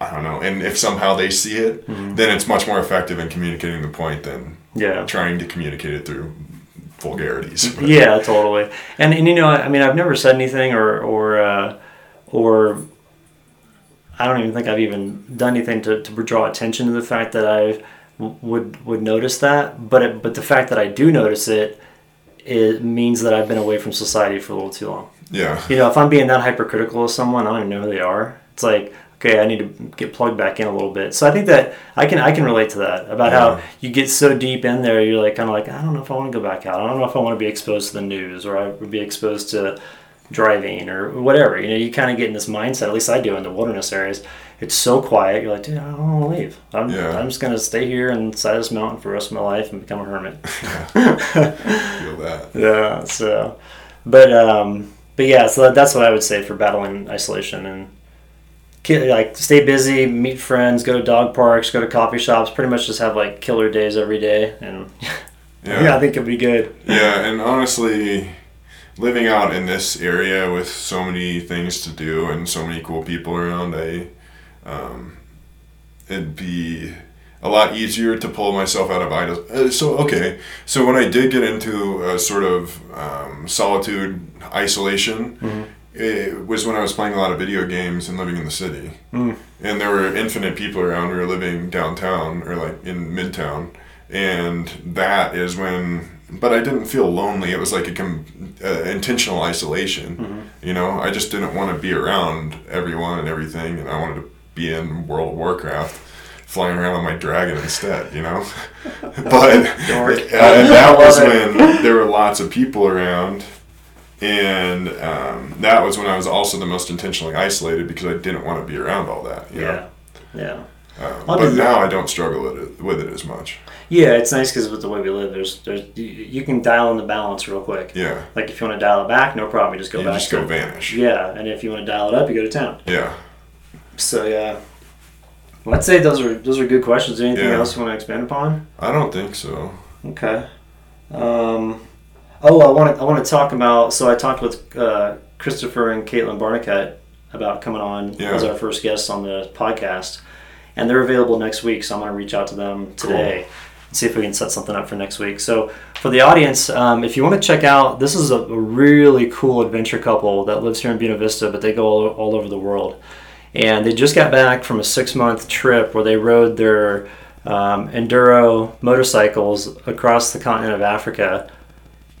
I don't know, and if somehow they see it, Mhm. then it's much more effective in communicating the point than Yeah. trying to communicate it through vulgarities. Yeah, totally. And and you know, I mean, I've never said anything or or uh, or I don't even think I've even done anything to, to draw attention to the fact that I would would notice that. But it, but the fact that I do notice it, it means that I've been away from society for a little too long. yeah, You know, if I'm being that hypercritical of someone, I don't even know who they are. It's like, okay, I need to get plugged back in a little bit. So I think that I can I can relate to that about Yeah. how you get so deep in there, you're like kind of like I don't know if I want to go back out. I don't know if I want to be exposed to the news or I would be exposed to driving or whatever. You know, you kind of get in this mindset. At least I do in the wilderness areas. It's so quiet. You're like, dude, I don't want to leave. I'm, Yeah. I'm just gonna stay here inside this mountain for the rest of my life and become a hermit. feel that. Yeah. So, but um, but yeah. So that, that's what I would say for battling isolation and like stay busy, meet friends, go to dog parks, go to coffee shops. Pretty much just have like killer days every day, and yeah, I think it'd be good. Yeah, and honestly, living out in this area with so many things to do and so many cool people around, I, um, it'd be a lot easier to pull myself out of idle. Uh, so okay, so when I did get into a sort of um, solitude, isolation, Mhm. It was when I was playing a lot of video games and living in the city. Mm. And there were infinite people around. We were living downtown or like in midtown, and that is when. But I didn't feel lonely. It was like a com- uh, intentional isolation. Mhm. You know, I just didn't want to be around everyone and everything, and I wanted to be in World of Warcraft, flying around on my dragon instead. You know, but uh, that was it. when there were lots of people around, and um, that was when I was also the most intentionally isolated because I didn't want to be around all that. You know? Yeah, yeah. Um, but now I don't struggle with it, with it as much. Yeah, it's nice because with the way we live, there's there's you, you can dial in the balance real quick. Yeah, Like if you want to dial it back, no problem. You just go you back. just to go it. vanish. Yeah, and if you want to dial it up, you go to town. Yeah. So yeah. Well, I'd say those are those are good questions. Anything Yeah. else you want to expand upon? I don't think so. Okay. Um, oh, I want to I want to talk about. So I talked with uh, Christopher and Caitlin Barnicat about coming on Yeah. as our first guests on the podcast, and they're available next week. So I'm going to reach out to them today and see if we can set something up for next week. So for the audience, um, if you want to check out, this is a, a really cool adventure couple that lives here in Buena Vista, but they go all, all over the world. And they just got back from a six month trip where they rode their um, enduro motorcycles across the continent of Africa.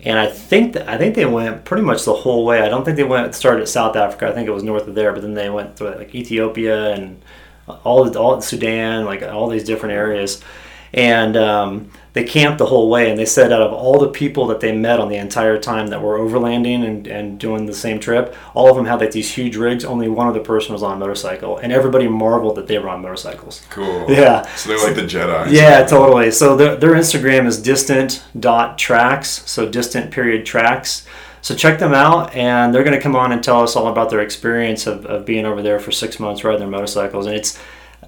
And I think that, I think they went pretty much the whole way. I don't think they went started at South Africa. I think it was north of there, but then they went through like Ethiopia and all all Sudan, like all these different areas. And um, they camped the whole way. And they said out of all the people that they met on the entire time that were overlanding and, and doing the same trip, all of them had like these huge rigs. Only one other person was on a motorcycle, and everybody marveled that they were on motorcycles. Cool. Yeah. So they're like the Jedi. Yeah, totally. So their, their Instagram is distant dot tracks, so distant period tracks. So check them out, and they're going to come on and tell us all about their experience of, of being over there for six months riding their motorcycles. And it's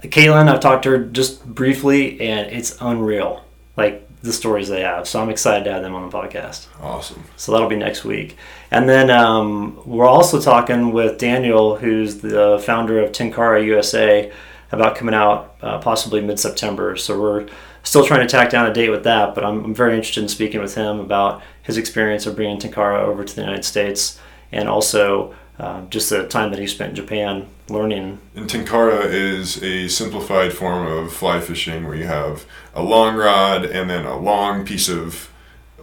Caitlin, I've talked to her just briefly, and it's unreal, like the stories they have. So I'm excited to have them on the podcast. Awesome. So that'll be next week. And then um, we're also talking with Daniel, who's the founder of Tenkara USA, about coming out uh, possibly mid September. So we're still trying to tack down a date with that, but I'm, I'm very interested in speaking with him about his experience of bringing Tenkara over to the United States and also uh, just the time that he spent in Japan learning. And Tenkara is a simplified form of fly fishing where you have a long rod and then a long piece of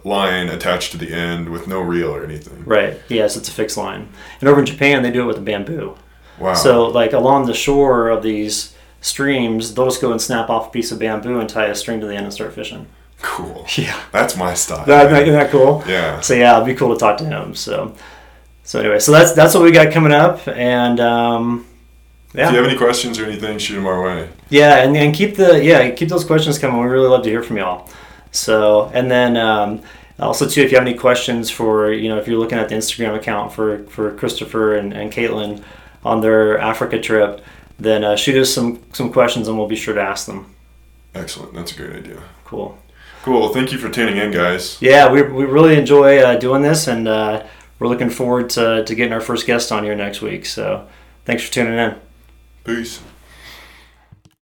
line attached to the end with no reel or anything. Right. Yes, it's a fixed line. And over in Japan, they do it with a bamboo. Wow. So, like along the shore of these streams, they'll just go and snap off a piece of bamboo and tie a string to the end and start fishing. cool. Yeah, That's my style. that, isn't that cool? yeah. So yeah, it'd be cool to talk to him. So, so anyway, so that's that's what we got coming up, and um, If you have any questions or anything, shoot them our way. yeah, and, and keep the yeah keep those questions coming. We really love to hear from y'all. So, and then um, also too, if you have any questions for you know if you're looking at the Instagram account for for Christopher and, and Caitlin on their Africa trip, then uh, shoot us some some questions and we'll be sure to ask them. Excellent. That's a great idea. Cool. Cool. Well, thank you for tuning in, guys. Yeah, we, we really enjoy uh, doing this, and uh, we're looking forward to, to getting our first guest on here next week. So thanks for tuning in. Peace.